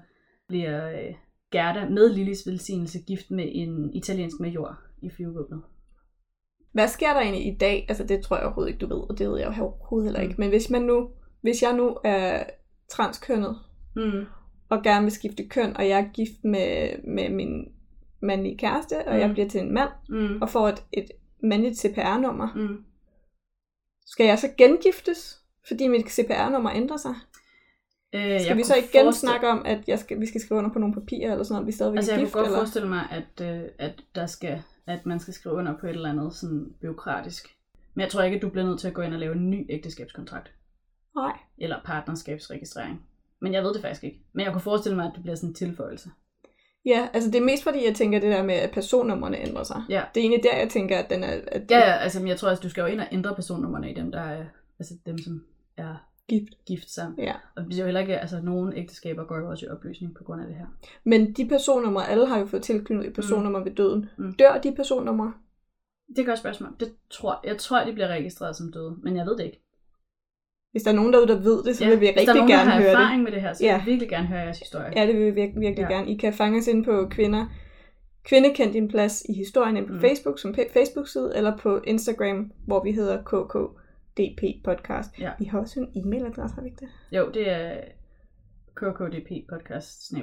bliver øh, Gerda med Lillis velsignelse gift med en italiensk major i flyvevåbnet. Hvad sker der egentlig i dag? Altså det tror jeg overhovedet ikke, du ved, og det ved jeg jo overhovedet heller ikke. Mm. Men hvis man nu, hvis jeg nu er transkønnet, Mm. og gerne vil skifte køn, og jeg er gift med, med min mandlige kæreste, og Mm. jeg bliver til en mand, Mm. og får et, et mandligt CPR-nummer, Mm. skal jeg så gengiftes, fordi mit CPR-nummer ændrer sig? Øh, Skal vi så igen forestille- snakke om, at jeg skal, vi skal skrive under på nogle papirer, eller sådan noget, vi stadigvæk Altså jeg gift, kunne godt eller? forestille mig, at, øh, at, der skal, at man skal skrive under på et eller andet sådan byråkratisk. Men jeg tror ikke, at du bliver nødt til at gå ind og lave en ny ægteskabskontrakt. Nej. Eller partnerskabsregistrering. Men jeg ved det faktisk ikke. Men jeg kunne forestille mig, at det bliver sådan en tilføjelse. Ja, altså det er mest fordi, jeg tænker det der med, at personnummerne ændrer sig. Ja. Det er egentlig der, jeg tænker, at den er... At Ja, ja, altså men jeg tror, at du skal jo ind og ændre personnummerne i dem, der er Altså dem, som er Gift. gift sammen. Ja. Og det er jo heller ikke, altså nogle ægteskaber går jo også i opløsning på grund af det her. Men de personnumre, alle har jo fået tilknyttet et personnummer ved døden. Mm. Dør de personnumre? Det er et godt spørgsmål. Det tror, jeg tror, de bliver registreret som døde, men jeg ved det ikke. Hvis der er nogen derude, der ved det, så vil vi hvis der rigtig er nogen, gerne der har høre det. erfaring med det her, så Ja. ja. vil vi virkelig gerne høre jeres historie. Ja, det vil vi virkelig, virkelig ja. Ja. gerne. I kan fange os ind på kvinder. Kvinde kendt din plads i historien på mm. Mm. Facebook som Facebook-side, eller på Instagram, hvor vi hedder KKDP Podcast. Ja. Vi har også en e-mailadresse, har vi ikke det? Jo, det er kkdppodcast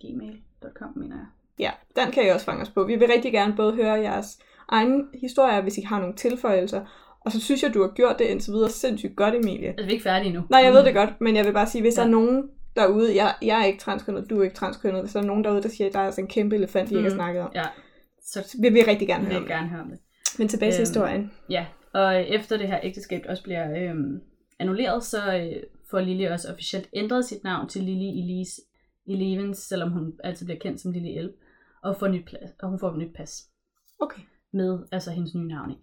gmail.com, mener jeg. Ja, den kan I også fange os på. Vi vil rigtig gerne både høre jeres egen historier, hvis I har nogle tilføjelser. Og så synes jeg, du har gjort det indtil videre sindssygt godt, Emilie. Altså, vi er ikke færdige endnu. Nej, jeg ved det godt, men jeg vil bare sige, hvis ja. der er nogen derude, jeg, jeg er ikke transkønnet, du er ikke transkønnet, hvis der er nogen derude, der siger, at der er altså en kæmpe elefant, vi ikke har Mm. snakket om, Ja, så vil vi rigtig gerne vil høre om det. gerne høre om det. Men tilbage til Øhm, historien. Ja, og efter det her ægteskab også bliver øhm, annulleret, så øh, får Lily også officielt ændret sit navn til Lily Elise Elevens, selvom hun altid bliver kendt som Lily Elb, og, får nyt plads, og hun får et nyt pas Okay. med altså hendes nye navn i.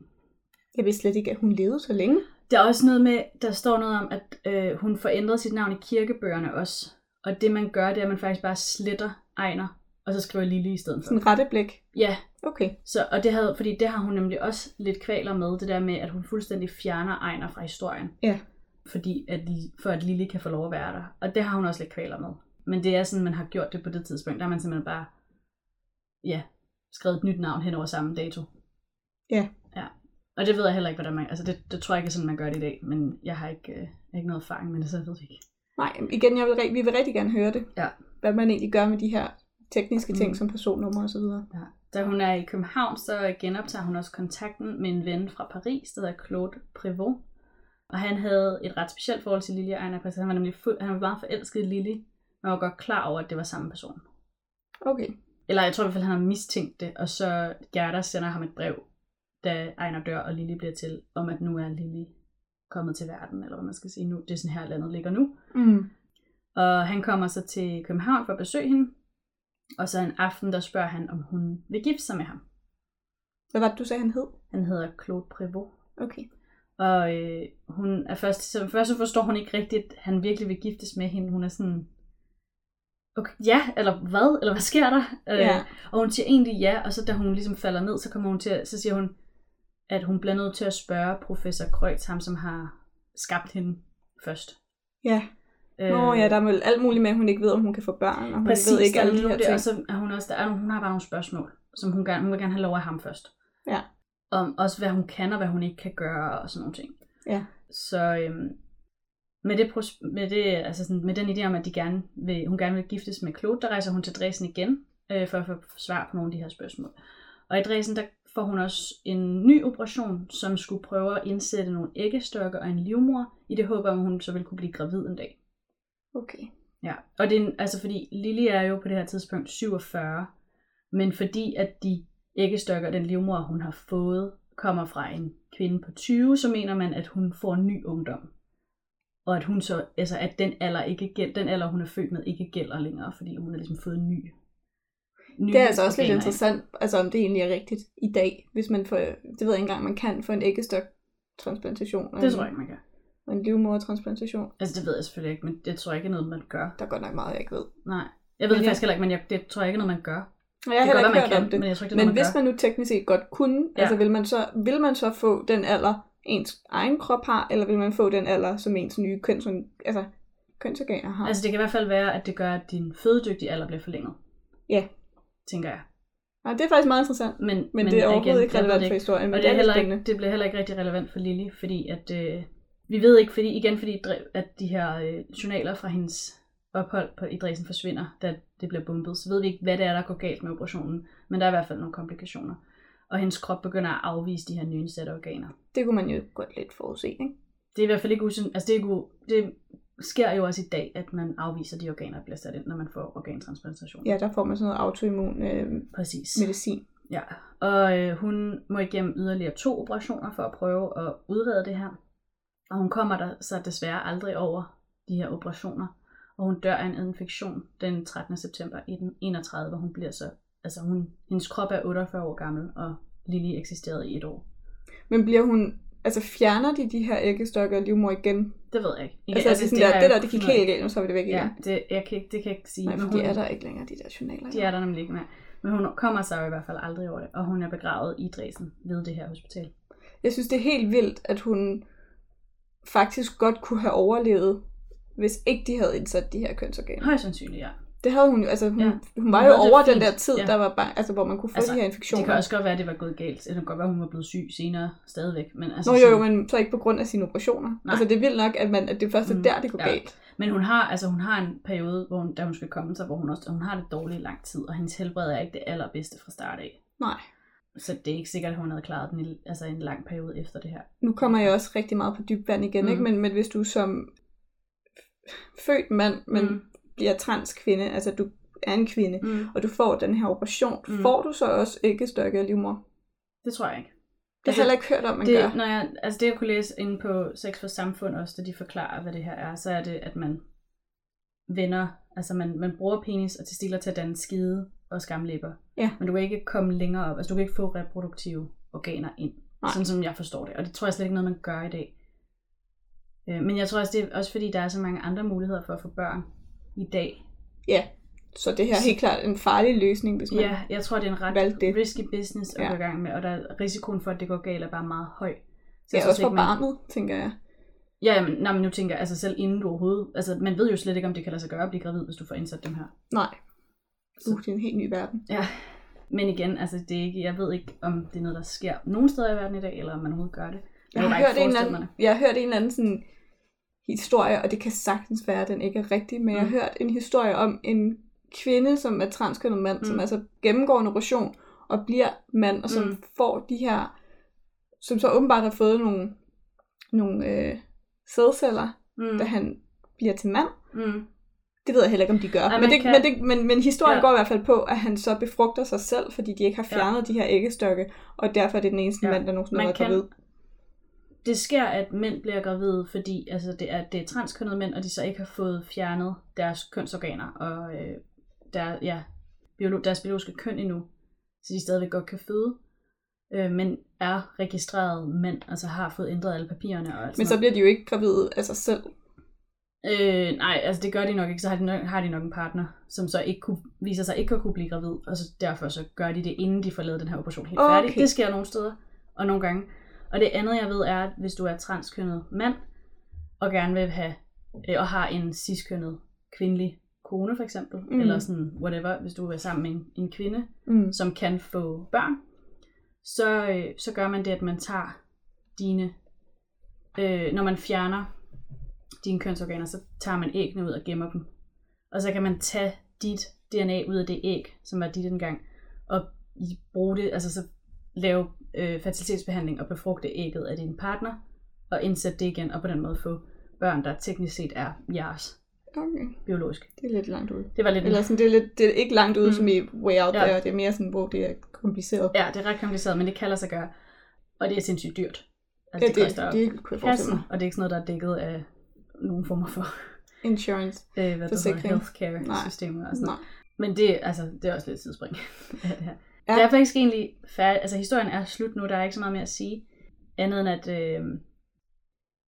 Jeg vidste slet ikke, at hun levede så længe. Der er også noget med, der står noget om, at øh, hun får ændret sit navn i kirkebøgerne også. Og det man gør, det er, at man faktisk bare sletter Ejner, og så skriver Lille i stedet for. Sådan rette blik. Ja, Okay. så, og det havde, fordi det har hun nemlig også lidt kvaler med, det der med, at hun fuldstændig fjerner Ejner fra historien. Ja. Fordi at, for at Lille kan få lov at være der. Og det har hun også lidt kvaler med. Men det er sådan, man har gjort det på det tidspunkt. Der har man simpelthen bare, ja, skrevet et nyt navn hen over samme dato. Ja. Ja. Og det ved jeg heller ikke, hvordan man... Altså, det, det tror jeg ikke er sådan, man gør det i dag. Men jeg har ikke, øh, ikke noget erfaring med det, så jeg ved det ikke. Nej, igen, jeg vil, vi vil rigtig gerne høre det. Ja. Hvad man egentlig gør med de her tekniske ting, Mm. som personnummer og videre. Ja. Da hun er i København, så genoptager hun også kontakten med en ven fra Paris, der hedder Claude Prévost. Og han havde et ret specielt forhold til Lily Ejner. Han var nemlig fu- han var meget forelsket i Lily, men var godt klar over, at det var samme person. Okay. Eller jeg tror i hvert fald, han har mistænkt det, og så Gerda sender ham et brev, da Ejner dør, og Lily bliver til, om at nu er Lily kommet til verden, eller hvad man skal sige nu. Det er sådan her, landet ligger nu. Mm. Og han kommer så til København for at besøge hende, og så en aften, der spørger han, om hun vil gifte sig med ham. Hvad var det, du sagde, han hed? Han hedder Claude Prévost. Okay. Og øh, hun er først, så først så forstår hun ikke rigtigt, at han virkelig vil giftes med hende. Hun er sådan, okay, ja, eller hvad? Eller hvad sker der? Ja. Øh, og hun siger egentlig ja, og så da hun ligesom falder ned, så kommer hun til, så siger hun, at hun bliver nødt til at spørge professor Kreutz, ham som har skabt hende først. Ja. Nå ja, der er vel alt muligt med, at hun ikke ved, om hun kan få børn, og hun Præcis, ved ikke alle de her ting. og så er hun også, der er, hun har bare nogle spørgsmål, som hun, gerne, hun vil gerne have lov af ham først. Ja. Om også hvad hun kan, og hvad hun ikke kan gøre, og sådan nogle ting. Ja. Så øhm, med, det, med, det, altså sådan, med den idé om, at de gerne vil, hun gerne vil giftes med Claude, der rejser hun til Dresden igen, øh, for at få svar på nogle af de her spørgsmål. Og i Dresden, der får hun også en ny operation, som skulle prøve at indsætte nogle æggestokke og en livmor, i det håb om, hun så ville kunne blive gravid en dag. Okay. Ja, og det er, en- altså fordi Lily er jo på det her tidspunkt 47, men fordi at de æggestokker den livmor, hun har fået, kommer fra en kvinde på 20, så mener man, at hun får en ny ungdom. Og at hun så, altså at den alder, ikke gæld, den alder, hun er født med, ikke gælder længere, fordi hun har ligesom fået en ny. nye Det er altså også lidt organer interessant, altså om det egentlig er rigtigt i dag, hvis man får, det ved jeg ikke engang, man kan få en æggestok transplantation. Det tror jeg ikke, man kan. Og en livmodertransplantation. Altså det ved jeg selvfølgelig ikke, men det tror jeg ikke er noget, man gør. Der er godt nok meget, jeg ikke ved. Nej. Jeg ved Men det jeg- faktisk heller ikke, men jeg, det tror jeg ikke er noget, man gør. Og jeg har det kan heller godt ikke hørt man om kan, det. men jeg tror ikke, det Men noget, man hvis gør. man nu teknisk set godt kunne, Ja. altså vil man, så, vil man så få den alder, ens egen krop har, eller vil man få den alder, som ens nye køns, altså, kønsorganer har? Altså det kan i hvert fald være, at det gør, at din fødedygtige alder bliver forlænget. Ja. Tænker jeg. Nej, det er faktisk meget interessant. Men, Men, men det er overhovedet ikke jeg ved relevant for historien, men Og det, er er heller ikke, det bliver heller ikke rigtig relevant for Lily, fordi at, øh, vi ved ikke, fordi igen fordi at de her øh, journaler fra hendes ophold på, i Dresden forsvinder, da det bliver bombet, så ved vi ikke, hvad det er, der går galt med operationen. Men der er i hvert fald nogle komplikationer. Og hendes krop begynder at afvise de her nyindsatte organer. Det kunne man jo godt lidt forudse, ikke? Det er i hvert fald ikke usyn, altså det, er ikke, det sker jo også i dag, at man afviser de organer, der bliver sat ind, når man får organtransplantation. Ja, der får man sådan noget autoimmun øh, Præcis. medicin. Ja, og øh, hun må igennem yderligere to operationer for at prøve at udrede det her. Og hun kommer der så desværre aldrig over de her operationer. Og hun dør af en infektion den 13. september i den 31, hvor hun bliver så... Altså hun, hendes krop er 48 år gammel, og Lily eksisterede i et år. Men bliver hun altså fjerner de de her æggestokke og livmor igen? Det ved jeg ikke. ikke Altså, altså det, sådan der, har det der, det gik helt galt, og så var det væk igen. Ja, det, jeg kan, det kan jeg ikke sige. Nej, men for de hun, er der ikke længere, de der journaler. de er der nemlig ikke mere. Men hun kommer jo i hvert fald aldrig over det, og hun er begravet i Dresden ved det her hospital. Jeg synes, det er helt vildt, at hun faktisk godt kunne have overlevet, hvis ikke de havde indsat de her kønsorganer. Højst sandsynligt, ja. Det havde hun jo, altså hun, Ja. hun Hun var jo havde det over den der tid, ja. der var bare, altså, hvor man kunne få Altså, de her Det infektioner. kan også godt være, at det var gået galt. Det kan godt være, at hun var blevet syg senere stadigvæk. Men, altså, Nå jo, sådan- jo, men så ikke på grund af sine operationer. Nej. Altså det er vildt nok, at, man, at det først er Mm, der, det går ja. galt. Men hun har, altså, hun har en periode, hvor hun, da hun skal komme sig, hvor hun, også, hun har det dårligt i lang tid, og hendes helbred er ikke det allerbedste fra start af. Nej. Så det er ikke sikkert, at hun havde klaret den i, altså en lang periode efter det her. Nu kommer jeg også rigtig meget på dyb vand igen, Mm. ikke? Men, men hvis du som født mand, men Mm. bliver transkvinde, altså du er en kvinde, Mm. og du får den her operation, Mm. får du så også æggestokke og livmor? Det tror jeg ikke. Det har jeg heller ikke hørt om, man det, gør. Når jeg, altså det, jeg kunne læse inde på Sex for Samfund også, da de forklarer, hvad det her er, så er det, at man vender, altså man, man bruger penis og testiler til at danne skide og skamlæber. Ja. Men du kan ikke komme længere op, altså du kan ikke få reproduktive organer ind, Nej. sådan som jeg forstår det. Og det tror jeg slet ikke noget, man gør i dag. Øh, Men jeg tror også, det er også fordi, der er så mange andre muligheder for at få børn i dag. Ja, så det her er helt klart en farlig løsning, hvis man... Ja, jeg tror, det er en ret det. risky business at Ja. gå i gang med, og der er risikoen for, at det går galt, er bare meget høj. Så Ja, jeg også for man- barnet, tænker jeg. Ja, men, nej, men nu tænker jeg, altså selv inden du overhovedet, altså man ved jo slet ikke, om det kan lade sig gøre at blive gravid, hvis du får indsat dem her. Nej. Så- Uh, det er en helt ny verden. Ja. Men igen, altså det er ikke, jeg ved ikke, om det er noget, der sker nogen steder i verden i dag, eller om man overhovedet gør det. Jeg kan har, hørt en anden, jeg har hørt en eller anden sådan historie, og det kan sagtens være, at den ikke er rigtig, men jeg Mm. har hørt en historie om en kvinde, som er transkønnet mand, mm. som Mm. altså gennemgår en operation og bliver mand, og som Mm. mm. får de her, som så åbenbart har fået nogle, nogle øh, sædceller, Mm. da han bliver til mand. Mm. Det ved jeg heller ikke, om de gør. Men, det, kan- men, det, men, men historien Ja. ja. går i hvert fald på, at han så befrugter sig selv, fordi de ikke har Ja. fjernet de her æggestokke, og derfor er det den eneste Ja. ja. mand, der nogensinde har kan- gravid. Det sker, at mænd bliver gravide, fordi altså, det, er, det er transkønnede mænd, og de så ikke har fået fjernet deres kønsorganer og øh, der, ja, biolo- deres biologiske køn endnu, så de stadigvæk godt kan føde, øh, men er registreret mænd, altså har fået ændret alle papirerne og alt Men så noget. bliver de jo ikke gravide af sig selv. Øh, nej, altså det gør de nok ikke. Så har de nok, har de nok en partner, som så ikke kunne, viser sig ikke at kunne blive gravid, og så derfor så gør de det, inden de får lavet den her operation helt Okay. færdig. Det sker nogle steder, og nogle gange. Og det andet, jeg ved, er, at hvis du er transkønnet mand, og gerne vil have, øh, og har en ciskønnet kvindelig kone for eksempel, mm. Eller sådan whatever, hvis du er sammen med en, en kvinde, Mm. som kan få børn, så, øh, så gør man det, at man tager dine, øh, når man fjerner dine kønsorganer, så tager man æggene ud og gemmer dem. Og så kan man tage dit DNA ud af det æg, som var dit engang, og bruge det, altså så lave øh, fertilitetsbehandling og befrugte ægget af din partner, og indsætte det igen, og på den måde få børn, der teknisk set er jeres Okay, biologisk. det er lidt langt ude. Det var lidt Eller sådan, det er, lidt, det er ikke langt ude, Mm. som i way out Ja. ja. there. Det er mere sådan, hvor det er kompliceret. Ja, det er ret kompliceret, men det kan lade sig gøre. Og det er sindssygt dyrt. Ja, Altså, det, det, koster det, det kunne jeg kassen, og det er ikke sådan noget, der er dækket af nogen former for Insurance. øh, hvad hedder, Forsikring. healthcare-systemer og sådan noget. Men det, altså, det er også lidt tidsspring. af det her. Ja. Det er faktisk egentlig færdigt. Altså, historien er slut nu. Der er ikke så meget mere at sige. Andet end at øh,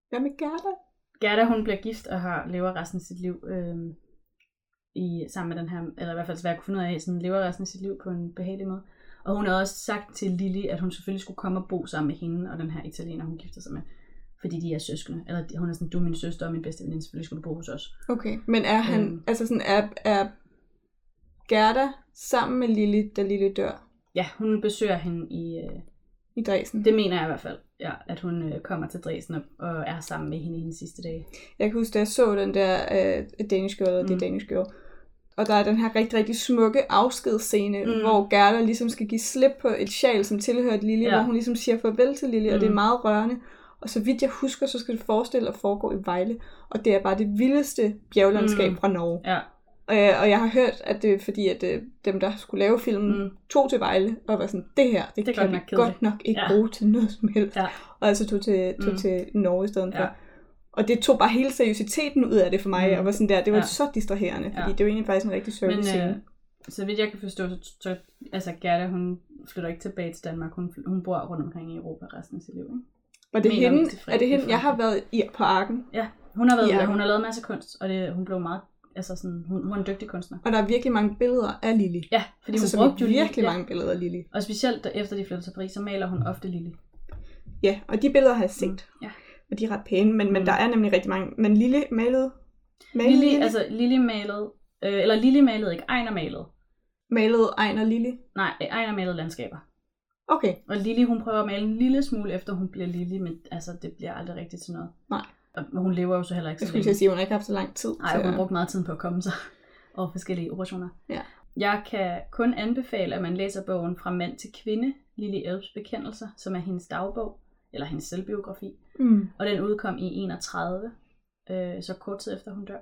Hvad med Gerda? Gerda, hun bliver gift og har lever resten af sit liv øh, i, sammen med den her, eller i hvert fald jeg kunne finde ud af, sådan lever resten af sit liv på en behagelig måde. Og hun har også sagt til Lili, at hun selvfølgelig skulle komme og bo sammen med hende og den her italiener, hun gifter sig med. Fordi de er søskende. Eller hun er sådan, du er min søster og min bedste veninde, selvfølgelig skulle du bo hos os. Okay, men er han, Øhm. altså sådan, er, er Gerda sammen med Lili, da Lili dør Ja, hun besøger hende i, øh, i Dresden? det mener jeg i hvert fald, ja, at hun øh, kommer til Dresden og, og er sammen med hende i hendes sidste dage. Jeg kan huske, da jeg så den der uh, Danish Girl, eller Mm. The Danish Girl, og der er den her rigtig, rigtig smukke afskedsscene, Mm. hvor Gerda ligesom skal give slip på et sjal, som tilhører Lili, Ja. hvor hun ligesom siger farvel til Lili, mm. og det er Mm. meget rørende. Og så vidt jeg husker, så skal det forestille at foregå i Vejle, og det er bare det vildeste bjerglandskab Mm. fra Norge. Ja, Og, jeg- og jeg har hørt, at det er fordi, at øh, dem, der skulle lave filmen, Mm. tog til Vejle, og var sådan, det her, det, Det kan vi nok kedeligt." godt nok ikke Ja. bruge til noget som helst. Ja. Og altså tog til, tog Mm. til Norge i stedet for. Ja. Og det tog bare hele seriøsiteten ud af det for mig, Mm. og var sådan der, det var Ja. så distraherende, fordi Ja. det var egentlig faktisk en rigtig sørgelig Men scene. øh, så vidt jeg kan forstå, så, så altså Gerda, hun flytter ikke tilbage til Danmark. Hun, hun bor rundt omkring i Europa resten af sit liv. Ikke? Og det er mener hende, er det hende, jeg har været i på arken. Ja, hun har, været, Ja. hun har lavet masser af kunst, og det, hun blev meget, altså sådan, hun, hun er en dygtig kunstner. Og der er virkelig mange billeder af Lili. Ja, fordi altså, hun brugte jo virkelig ja. mange billeder af Lili. Og specielt efter de flyttede til Paris, så maler hun ofte Lili. Ja, og de billeder har jeg set. Mm, ja. Og de er ret pæne, men, men Mm. der er nemlig rigtig mange. Men Lille malede... malede Lili, Lili? altså Lili malede, øh, eller Lili malede ikke, Ejner malede. Malede Ejner Lili. Nej, Ejner malede landskaber. Okay, Og Lili, hun prøver at male en lille smule, efter hun bliver Lili, men altså, det bliver aldrig rigtigt til noget. Nej. Og hun lever jo så heller ikke jeg så skulle til at sige, at hun har ikke haft så lang tid. Nej, hun har brugt meget tid på at komme sig <laughs> over forskellige operationer. Ja. Jeg kan kun anbefale, at man læser bogen Fra mand til kvinde, Lili Elbs bekendelser, som er hendes dagbog, eller hendes selvbiografi. Mm. Og den udkom i 31, øh, så kort tid efter hun dør.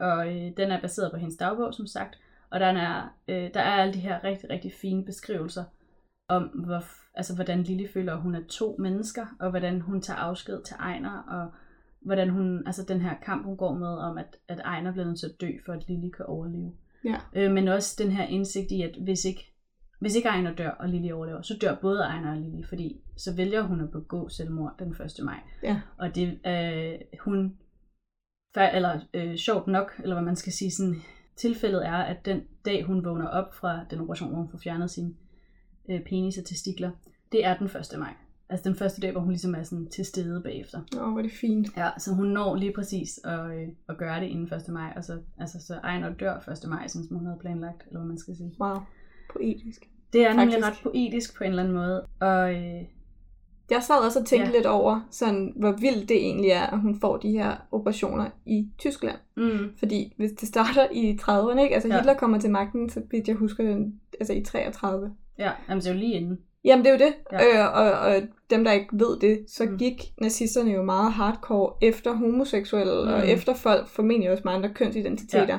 Og øh, den er baseret på hendes dagbog, som sagt. Og den er, øh, der er alle de her rigtig, rigtig fine beskrivelser om, hvor, altså, hvordan Lille føler, at hun er to mennesker, og hvordan hun tager afsked til Ejner, og hvordan hun, altså den her kamp, hun går med, om at, at Ejner bliver nødt til at dø, for at Lille kan overleve. Ja. Øh, men også den her indsigt i, at hvis ikke, hvis ikke Ejner dør, og Lille overlever, så dør både Ejner og Lille, fordi så vælger hun at begå selvmord den 1. maj. Ja. Og det øh, hun, eller øh, sjovt nok, eller hvad man skal sige, sådan, tilfældet er, at den dag, hun vågner op fra den operation, hvor hun får fjernet sin øh, penis og testikler, det er den 1. maj. Altså den første dag, hvor hun ligesom er sådan til stede bagefter. Åh, hvor er det fint. Ja, så hun når lige præcis at, øh, at gøre det inden 1. maj, og så, altså, så Ejner dør 1. maj, sådan som hun havde planlagt, eller hvad man skal sige. Wow. Poetisk. Det er nemlig Faktisk. ret poetisk på en eller anden måde, og øh, Jeg sad også og tænkte Ja. lidt over, sådan, hvor vildt det egentlig er, at hun får de her operationer i Tyskland. mm, Fordi hvis det starter i 30'erne, ikke? Altså Ja. Hitler kommer til magten, så vidt jeg husker den, altså i 33. ja, jamen, det er jo lige inden. Jamen, det er jo det. Ja. Øh, og, og dem, der ikke ved det, så Mm. mm. gik nazisterne jo meget hardcore efter homoseksuelle, mm. og Mm. efter folk, formentlig også med andre kønsidentiteter. Ja.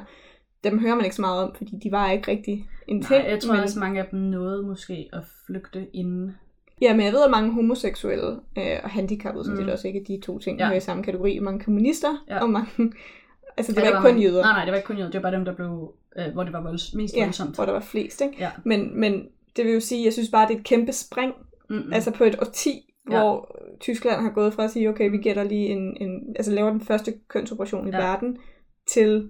Dem hører man ikke så meget om, fordi de var ikke rigtig en ting. Nej, jeg tror men, også, mange af dem nåede måske at flygte inden. Ja, men jeg ved, at mange homoseksuelle øh, og handicappede, sådan Mm. set også ikke, at de to ting Ja. hører i samme kategori. Mange kommunister, Ja. og mange... <laughs> Altså, det Ja, var ikke kun mange- jøder. Nej, nej, det var ikke kun jøder. Det var bare dem, der blev, øh, hvor det var volds, mest Ja, voldsomt. hvor der var flest, ikke? Ja. Men, men det vil jo sige, jeg synes bare, det er et kæmpe spring Mm-mm. Altså på et årti, Ja. hvor Tyskland har gået fra at sige, okay, vi gætter lige en, en altså laver den første kønsoperation i Ja. verden, til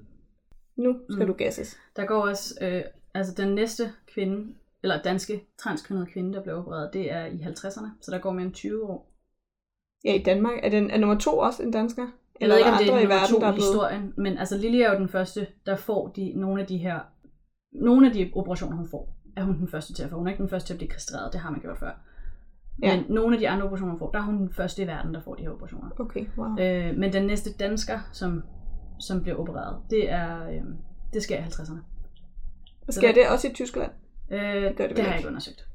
nu skal Mm. du gasses. Der går også, øh, altså den næste kvinde, eller danske transkønnede kvinde, der blev opereret, det er i 50'erne, så der går mere end 20 år. Ja, i Danmark. Er, den, er nummer to også en dansker? Jeg ved ikke, om det er nummer to i historien, men altså Lily er jo den første, der får de, nogle af de her, nogle af de operationer, hun får, er hun den første til at få. Hun er ikke den første til at blive kastreret, det har man gjort før. Ja. Men nogle af de andre operationer, hun får, der er hun den første i verden, der får de her operationer. Okay, wow. Øh, men den næste dansker, som, som bliver opereret, det er øh, det sker i 50'erne. Og sker det også i Tyskland? Øh, det, gør det det, det har jeg ikke. undersøgt.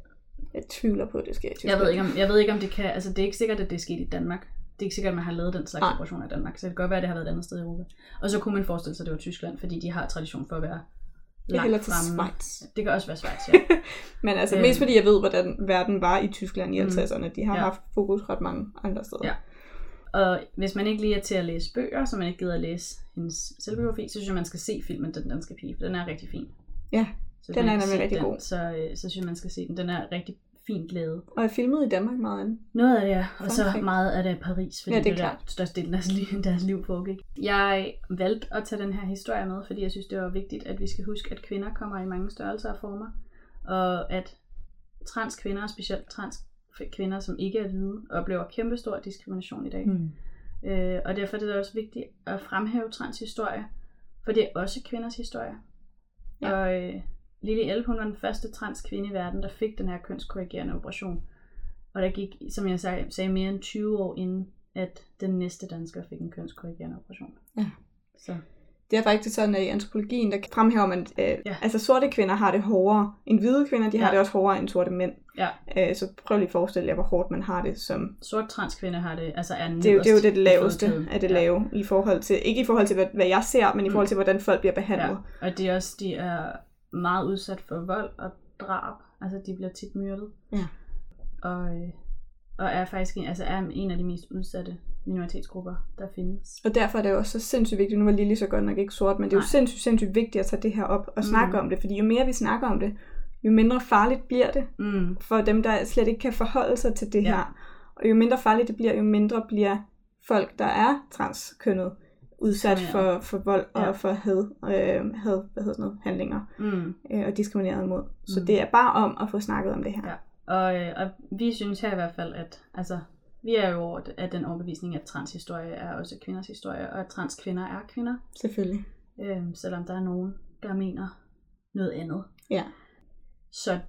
Jeg tvivler på, at det sker i Tyskland. Jeg ved, ikke, om, jeg ved ikke, om det kan... Altså, det er ikke sikkert, at det er sket i Danmark. Det er ikke sikkert, at man har lavet den slags operationer i Danmark. Så det kan godt være, at det har været et andet sted i Europa. Og så kunne man forestille sig, at det var Tyskland, fordi de har tradition for at være Jeg hælder til fremme. Schweiz. Det kan også være Schweiz, ja. <laughs> Men altså Øhm. mest fordi jeg ved, hvordan verden var i Tyskland i Mm. 50'erne. De har Ja. haft fokus ret mange andre steder. Ja. Og hvis man ikke lige er til at læse bøger, så man ikke gider at læse hendes selvbiografi, så synes jeg, man skal se filmen Den Danske Pige, for den er rigtig fin. Ja, så den er nemlig rigtig den, god. Så, øh, så synes jeg, man skal se den. Den er rigtig fint lavet. Og er filmet i Danmark meget andet. Noget af det er, og så meget af det er Paris, fordi Ja, det er der klart. størstedelen af deres liv, deres liv foregik. Jeg valgte at tage den her historie med, fordi jeg synes, det var vigtigt, at vi skal huske, at kvinder kommer i mange størrelser og former, og at trans kvinder, specielt trans kvinder, som ikke er hvide, oplever kæmpestor diskrimination i dag. Mm. Øh, og derfor er det også vigtigt at fremhæve trans historie, for det er også kvinders historie. Ja. Og øh, Lili Elp, hun var den første trans kvinde i verden, der fik den her kønskorrigerende operation. Og der gik, som jeg sagde, sagde mere end 20 år inden, at den næste dansker fik en kønskorrigerende operation. Ja. Så Det er faktisk sådan, at i antropologien, der fremhæver man, øh, Ja. altså sorte kvinder har det hårdere end hvide kvinder, de har Ja. det også hårdere end sorte mænd. ja, Øh, så prøv lige at forestille jer, hvor hårdt man har det som... sort trans kvinde har det, altså er Det er jo det, er jo det laveste af det ja. lave, i forhold til, ikke i forhold til, hvad, hvad jeg ser, men i Mm. forhold til, hvordan folk bliver behandlet. Ja, og de er også de er meget udsat for vold og drab. Altså, de bliver tit myrdet. Ja. Og, øh, og er faktisk en, altså er en af de mest udsatte minoritetsgrupper, der findes. Og derfor er det jo også så sindssygt vigtigt, nu var Lille så godt nok ikke sort, men det er jo Nej. sindssygt, sindssygt vigtigt at tage det her op og snakke Mm. om det, fordi jo mere vi snakker om det, jo mindre farligt bliver det Mm. for dem, der slet ikke kan forholde sig til det Ja. her. Og jo mindre farligt det bliver, jo mindre bliver folk, der er transkønnet, udsat Ja. for, for vold og Ja. for had, øh, had hvad hedder sådan noget, handlinger Mm. øh, og diskrimineret imod. Så Mm. det er bare om at få snakket om det her. Ja. Og, øh, og vi synes her i hvert fald, at altså, vi er jo over af den overbevisning, at transhistorie er også kvinders historie, og at transkvinder er kvinder, Selvfølgelig. øh, selvom der er nogen, der mener noget andet. Ja. Så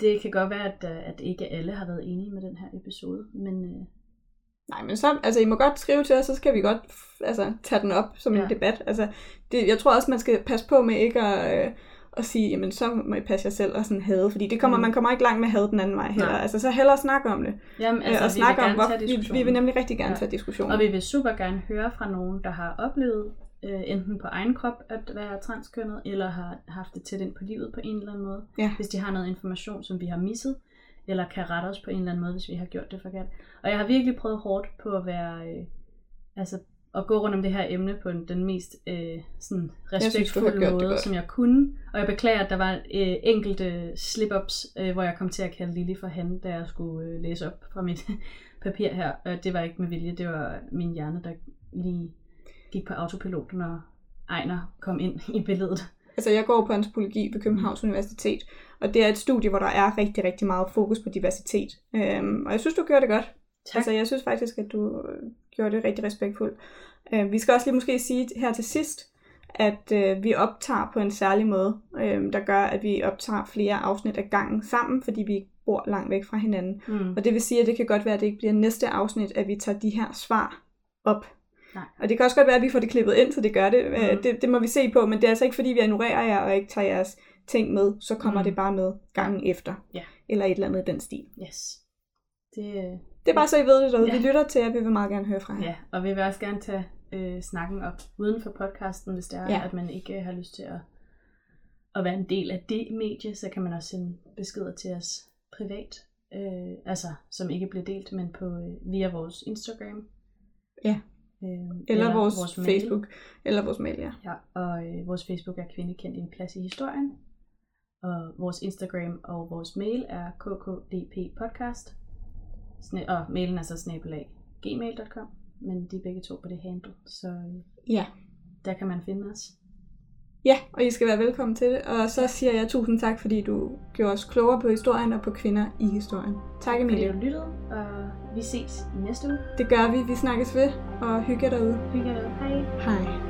det kan godt være, at, øh, at ikke alle har været enige med den her episode, men øh, Nej, men så, altså I må godt skrive til os, så skal vi godt altså, tage den op som ja. En debat. Altså, det, jeg tror også, man skal passe på med ikke at, øh, at sige, jamen så må I passe jer selv og sådan hade, fordi det kommer, mm. Man kommer ikke langt med had den anden vej heller. Nej. Altså så hellere snakke om det. jamen, Altså, altså, og vi snakke om, hvor, vi, vi vil nemlig rigtig gerne Ja. tage diskussionen. Og vi vil super gerne høre fra nogen, der har oplevet øh, enten på egen krop at være transkønnet, eller har haft det tæt ind på livet på en eller anden måde. Ja. Hvis de har noget information, som vi har misset, eller kan rette os på en eller anden måde, hvis vi har gjort det forkert. Og jeg har virkelig prøvet hårdt på at være, øh, altså at gå rundt om det her emne på den, mest øh, sådan synes, respektfulde det måde, som jeg kunne. Og jeg beklager, at der var øh, enkelte slip-ups, øh, hvor jeg kom til at kalde Lille for han, da jeg skulle øh, læse op fra mit <laughs> papir her. Og det var ikke med vilje, det var min hjerne, der lige gik på autopilot, når Ejner kom ind i billedet. Altså, jeg går på antropologi ved Københavns Universitet, og det er et studie, hvor der er rigtig, rigtig meget fokus på diversitet. Øhm, og jeg synes, du gjorde det godt. Tak. Altså, jeg synes faktisk, at du øh, gjorde det rigtig respektfuldt. Øh, vi skal også lige måske sige her til sidst, at øh, vi optager på en særlig måde, øh, der gør, at vi optager flere afsnit af gangen sammen, fordi vi bor langt væk fra hinanden. Mm. Og det vil sige, at det kan godt være, at det ikke bliver næste afsnit, at vi tager de her svar op. Nej. Og det kan også godt være, at vi får det klippet ind, så det gør det. Mm. Det. Det må vi se på, men det er altså ikke, fordi vi ignorerer jer og ikke tager jeres ting med, så kommer Mm. det bare med gangen efter. Ja. Eller et eller andet i den stil. Yes. Det, øh, Det er bare så, I ved det derude. Ja. Vi lytter til jer, vi vil meget gerne høre fra jer. Ja, og vi vil også gerne tage øh, snakken op uden for podcasten, hvis det er, Ja. ja. at man ikke øh, har lyst til at, at være en del af det medie, så kan man også sende beskeder til os privat, øh, altså som ikke bliver delt, men på øh, via vores Instagram. Ja. Øh, Eller, eller vores, vores mail. Facebook. Eller vores mail, ja. Ja, og øh, vores Facebook er Kvinde kendt i en plads i historien. Og vores Instagram og vores mail er kkkdppodcast. Sne- og mailen er så snabelag gmail.com. Men de er begge to på det handle, så øh, Ja. der kan man finde os. Ja, og I skal være velkommen til det. Og så siger jeg tusind tak, fordi du gjorde os klogere på historien og på kvinder i historien. Tak, Fordi Emilie. du lyttede, og vi ses næste uge. Det gør vi. Vi snakkes ved, og hygge derude. Hygge jer. Hej. Hej.